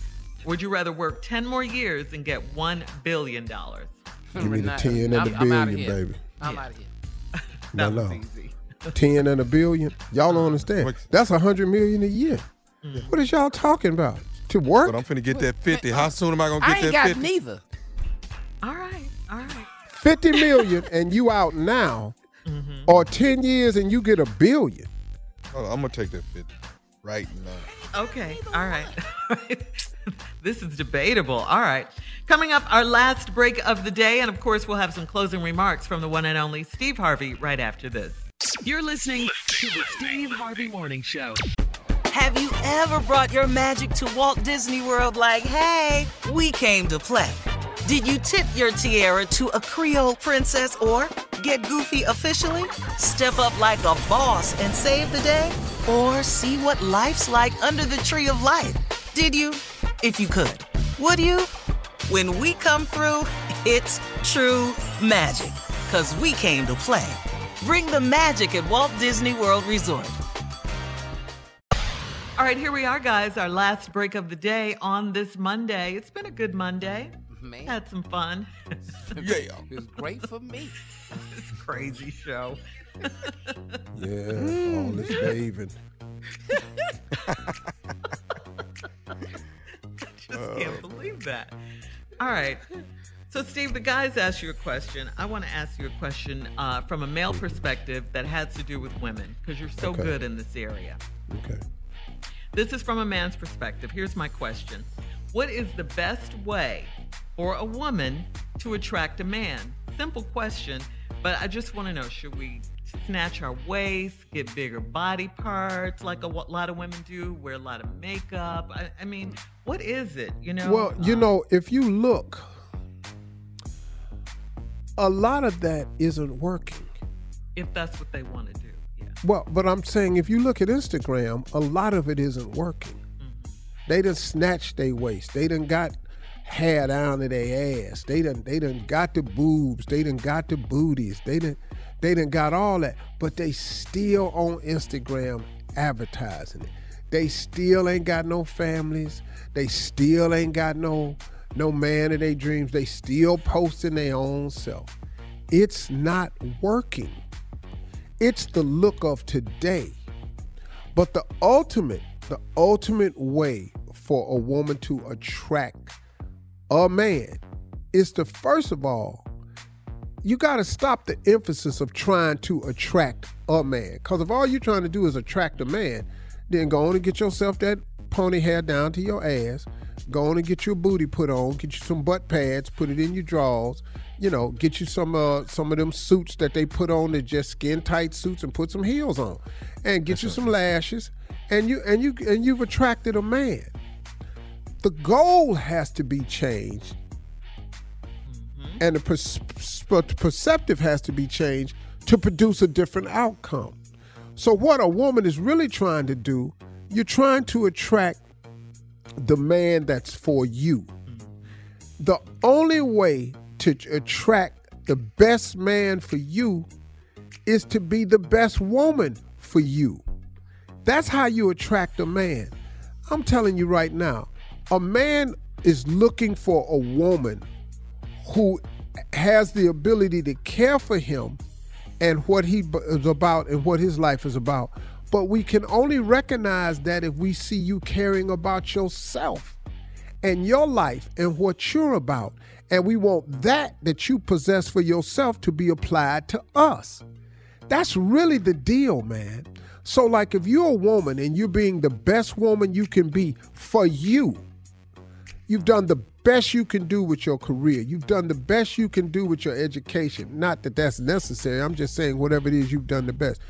Would you rather work ten more years and get one billion dollars? Give me the 10 and I'm- the I'm billion, baby. I'm out of here. No, That was no. easy. 10 and a billion. Y'all don't understand. That's a hundred million a year. Mm. What is y'all talking about? To work? But I'm finna get that 50. How soon am I gonna I get ain't that got 50? neither. All right, all right. 50 million and you out now, Mm-hmm. or 10 years and you get a billion. Hold on, I'm gonna take that 50 right now. Okay, all right. this is debatable. All right. Coming up, our last break of the day, and of course, we'll have some closing remarks from the one and only Steve Harvey right after this. You're listening to the Steve Harvey Morning Show. Have you ever brought your magic to Walt Disney World like, hey, we came to play? Did you tip your tiara to a Creole princess or get goofy officially? Step up like a boss and save the day? Or see what life's like under the tree of life? Did you? If you could. Would you? When we come through, it's true magic. Cause we came to play. Bring the magic at Walt Disney World Resort. All right, here we are, guys. Our last break of the day on this Monday. It's been a good Monday. Man. Had some fun. Yeah. It was great for me. this crazy show. Yeah, all this bathing. just can't believe that. All right. So, Steve, the guys asked you a question. I want to ask you a question uh, from a male perspective that has to do with women because you're so Okay. good in this area. Okay. This is from a man's perspective. Here's my question What is the best way for a woman to attract a man? Simple question, but I just want to know should we snatch our waist, get bigger body parts like a lot of women do, wear a lot of makeup? I, I mean, what is it? You know? Well, you Um, know, if you look, a lot of that isn't working. if that's what they want to do. Yeah. Well, but I'm saying if you look at Instagram, a lot of it isn't working. They done snatched their waist. They done got hair down to their ass. They done they done got the boobs. They done got the booties. They done they done got all that. But they still on Instagram advertising it. They still ain't got no families. They still ain't got no no man of their dreams. They still posting their own self. It's not working. It's the look of today. But the ultimate, the ultimate way for a woman to attract a man is to first of all, you got to stop the emphasis of trying to attract a man. Because if all you're trying to do is attract a man, then go on and get yourself that pony hair down to your ass. Go on and get your booty put on. Get you some butt pads. Put it in your drawers. You know, get you some uh, some of them suits that they put on. That just skin tight suits, and put some heels on, and get you some lashes, and you and you and you've attracted a man. The goal has to be changed and the pers- pers- perceptive has to be changed to produce a different outcome. So, what a woman is really trying to do, you're trying to attract the man that's for you. The only way to attract the best man for you is to be the best woman for you. That's how you attract a man. I'm telling you right now, a man is looking for a woman who has the ability to care for him and what he is about and what his life is about. But we can only recognize that if we see you caring about yourself and your life and what you're about. And we want that that you possess for yourself to be applied to us. That's really the deal, man. So, like, if you're a woman and you're being the best woman you can be for you, you've done the best you can do with your career. You've done the best you can do with your education. Not that that's necessary. I'm just saying whatever it is you've done the best.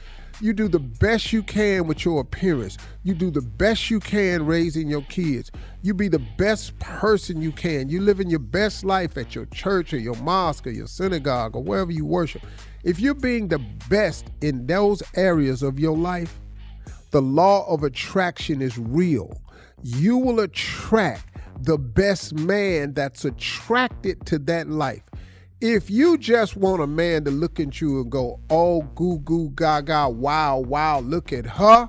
You do the best you can with your appearance. You do the best you can raising your kids. You be the best person you can. You living your best life at your church or your mosque or your synagogue or wherever you worship. If you're being the best in those areas of your life, the law of attraction is real. You will attract the best man that's attracted to that life. If you just want a man to look at you and go, oh, goo goo gaga, wow, wow, look at her,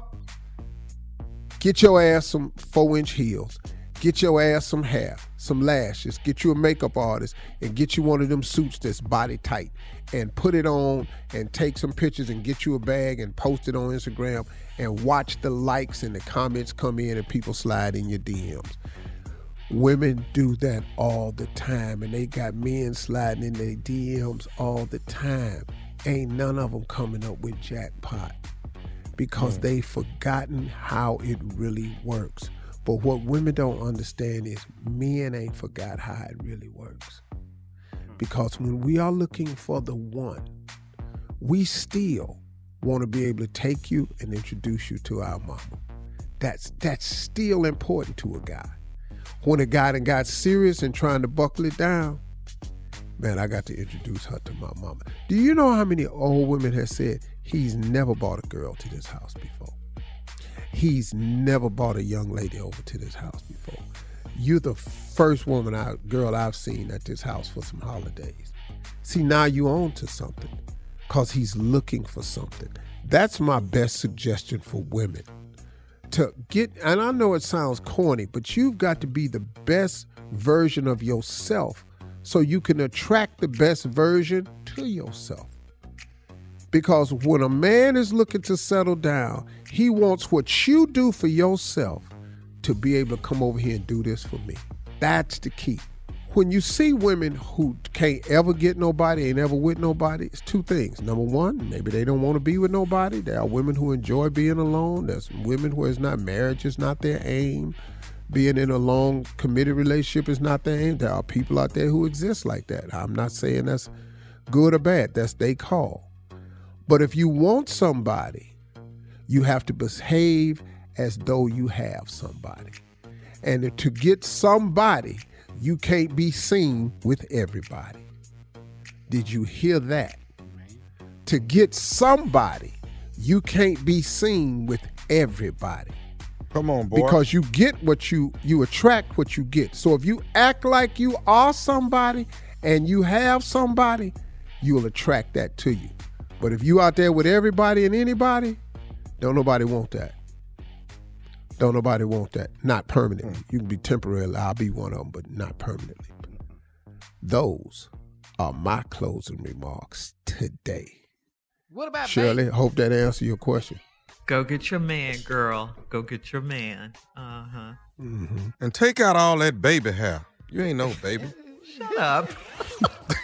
get your ass some four inch heels. Get your ass some hair, some lashes, get you a makeup artist, and get you one of them suits that's body tight and put it on and take some pictures and get you a bag and post it on Instagram and watch the likes and the comments come in and people slide in your DMs. Women do that all the time, and they got men sliding in their DMs all the time. Ain't none of them coming up with jackpot because hmm. they forgotten how it really works. But what women don't understand is men ain't forgot how it really works. Hmm. Because when we are looking for the one, we still want to be able to take you and introduce you to our mama. That's that's still important to a guy. When a guy done got serious and trying to buckle it down, man, I got to introduce her to my mama. Do you know how many old women have said he's never brought a girl to this house before? He's never brought a young lady over to this house before. You're the first woman, I, girl I've seen at this house for some holidays. See, now you on to something because he's looking for something. That's my best suggestion for women. To get, and I know it sounds corny, but you've got to be the best version of yourself so you can attract the best version to yourself. Because when a man is looking to settle down, he wants what you do for yourself to be able to come over here and do this for me. That's the key. When you see women who can't ever get nobody, ain't ever with nobody, it's two things. Number one, maybe they don't want to be with nobody. There are women who enjoy being alone. There's women where it's not marriage is not their aim. Being in a long committed relationship is not their aim. There are people out there who exist like that. I'm not saying that's good or bad. That's they call. But if you want somebody, you have to behave as though you have somebody. And to get somebody, you can't be seen with everybody. Did you hear that? To get somebody, you can't be seen with everybody. Come on, boy. Because you get what you you attract what you get. So if you act like you are somebody and you have somebody, you'll attract that to you. But if you out there with everybody and anybody, don't nobody want that. Don't nobody want that. Not permanently. You can be temporarily. I'll be one of them, but not permanently. Those are my closing remarks today. What about Shirley? Hope that answered your question. Go get your man, girl. Go get your man. Uh huh. Mm-hmm. And take out all that baby hair. You ain't no baby. Shut up.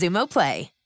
Xumo Play.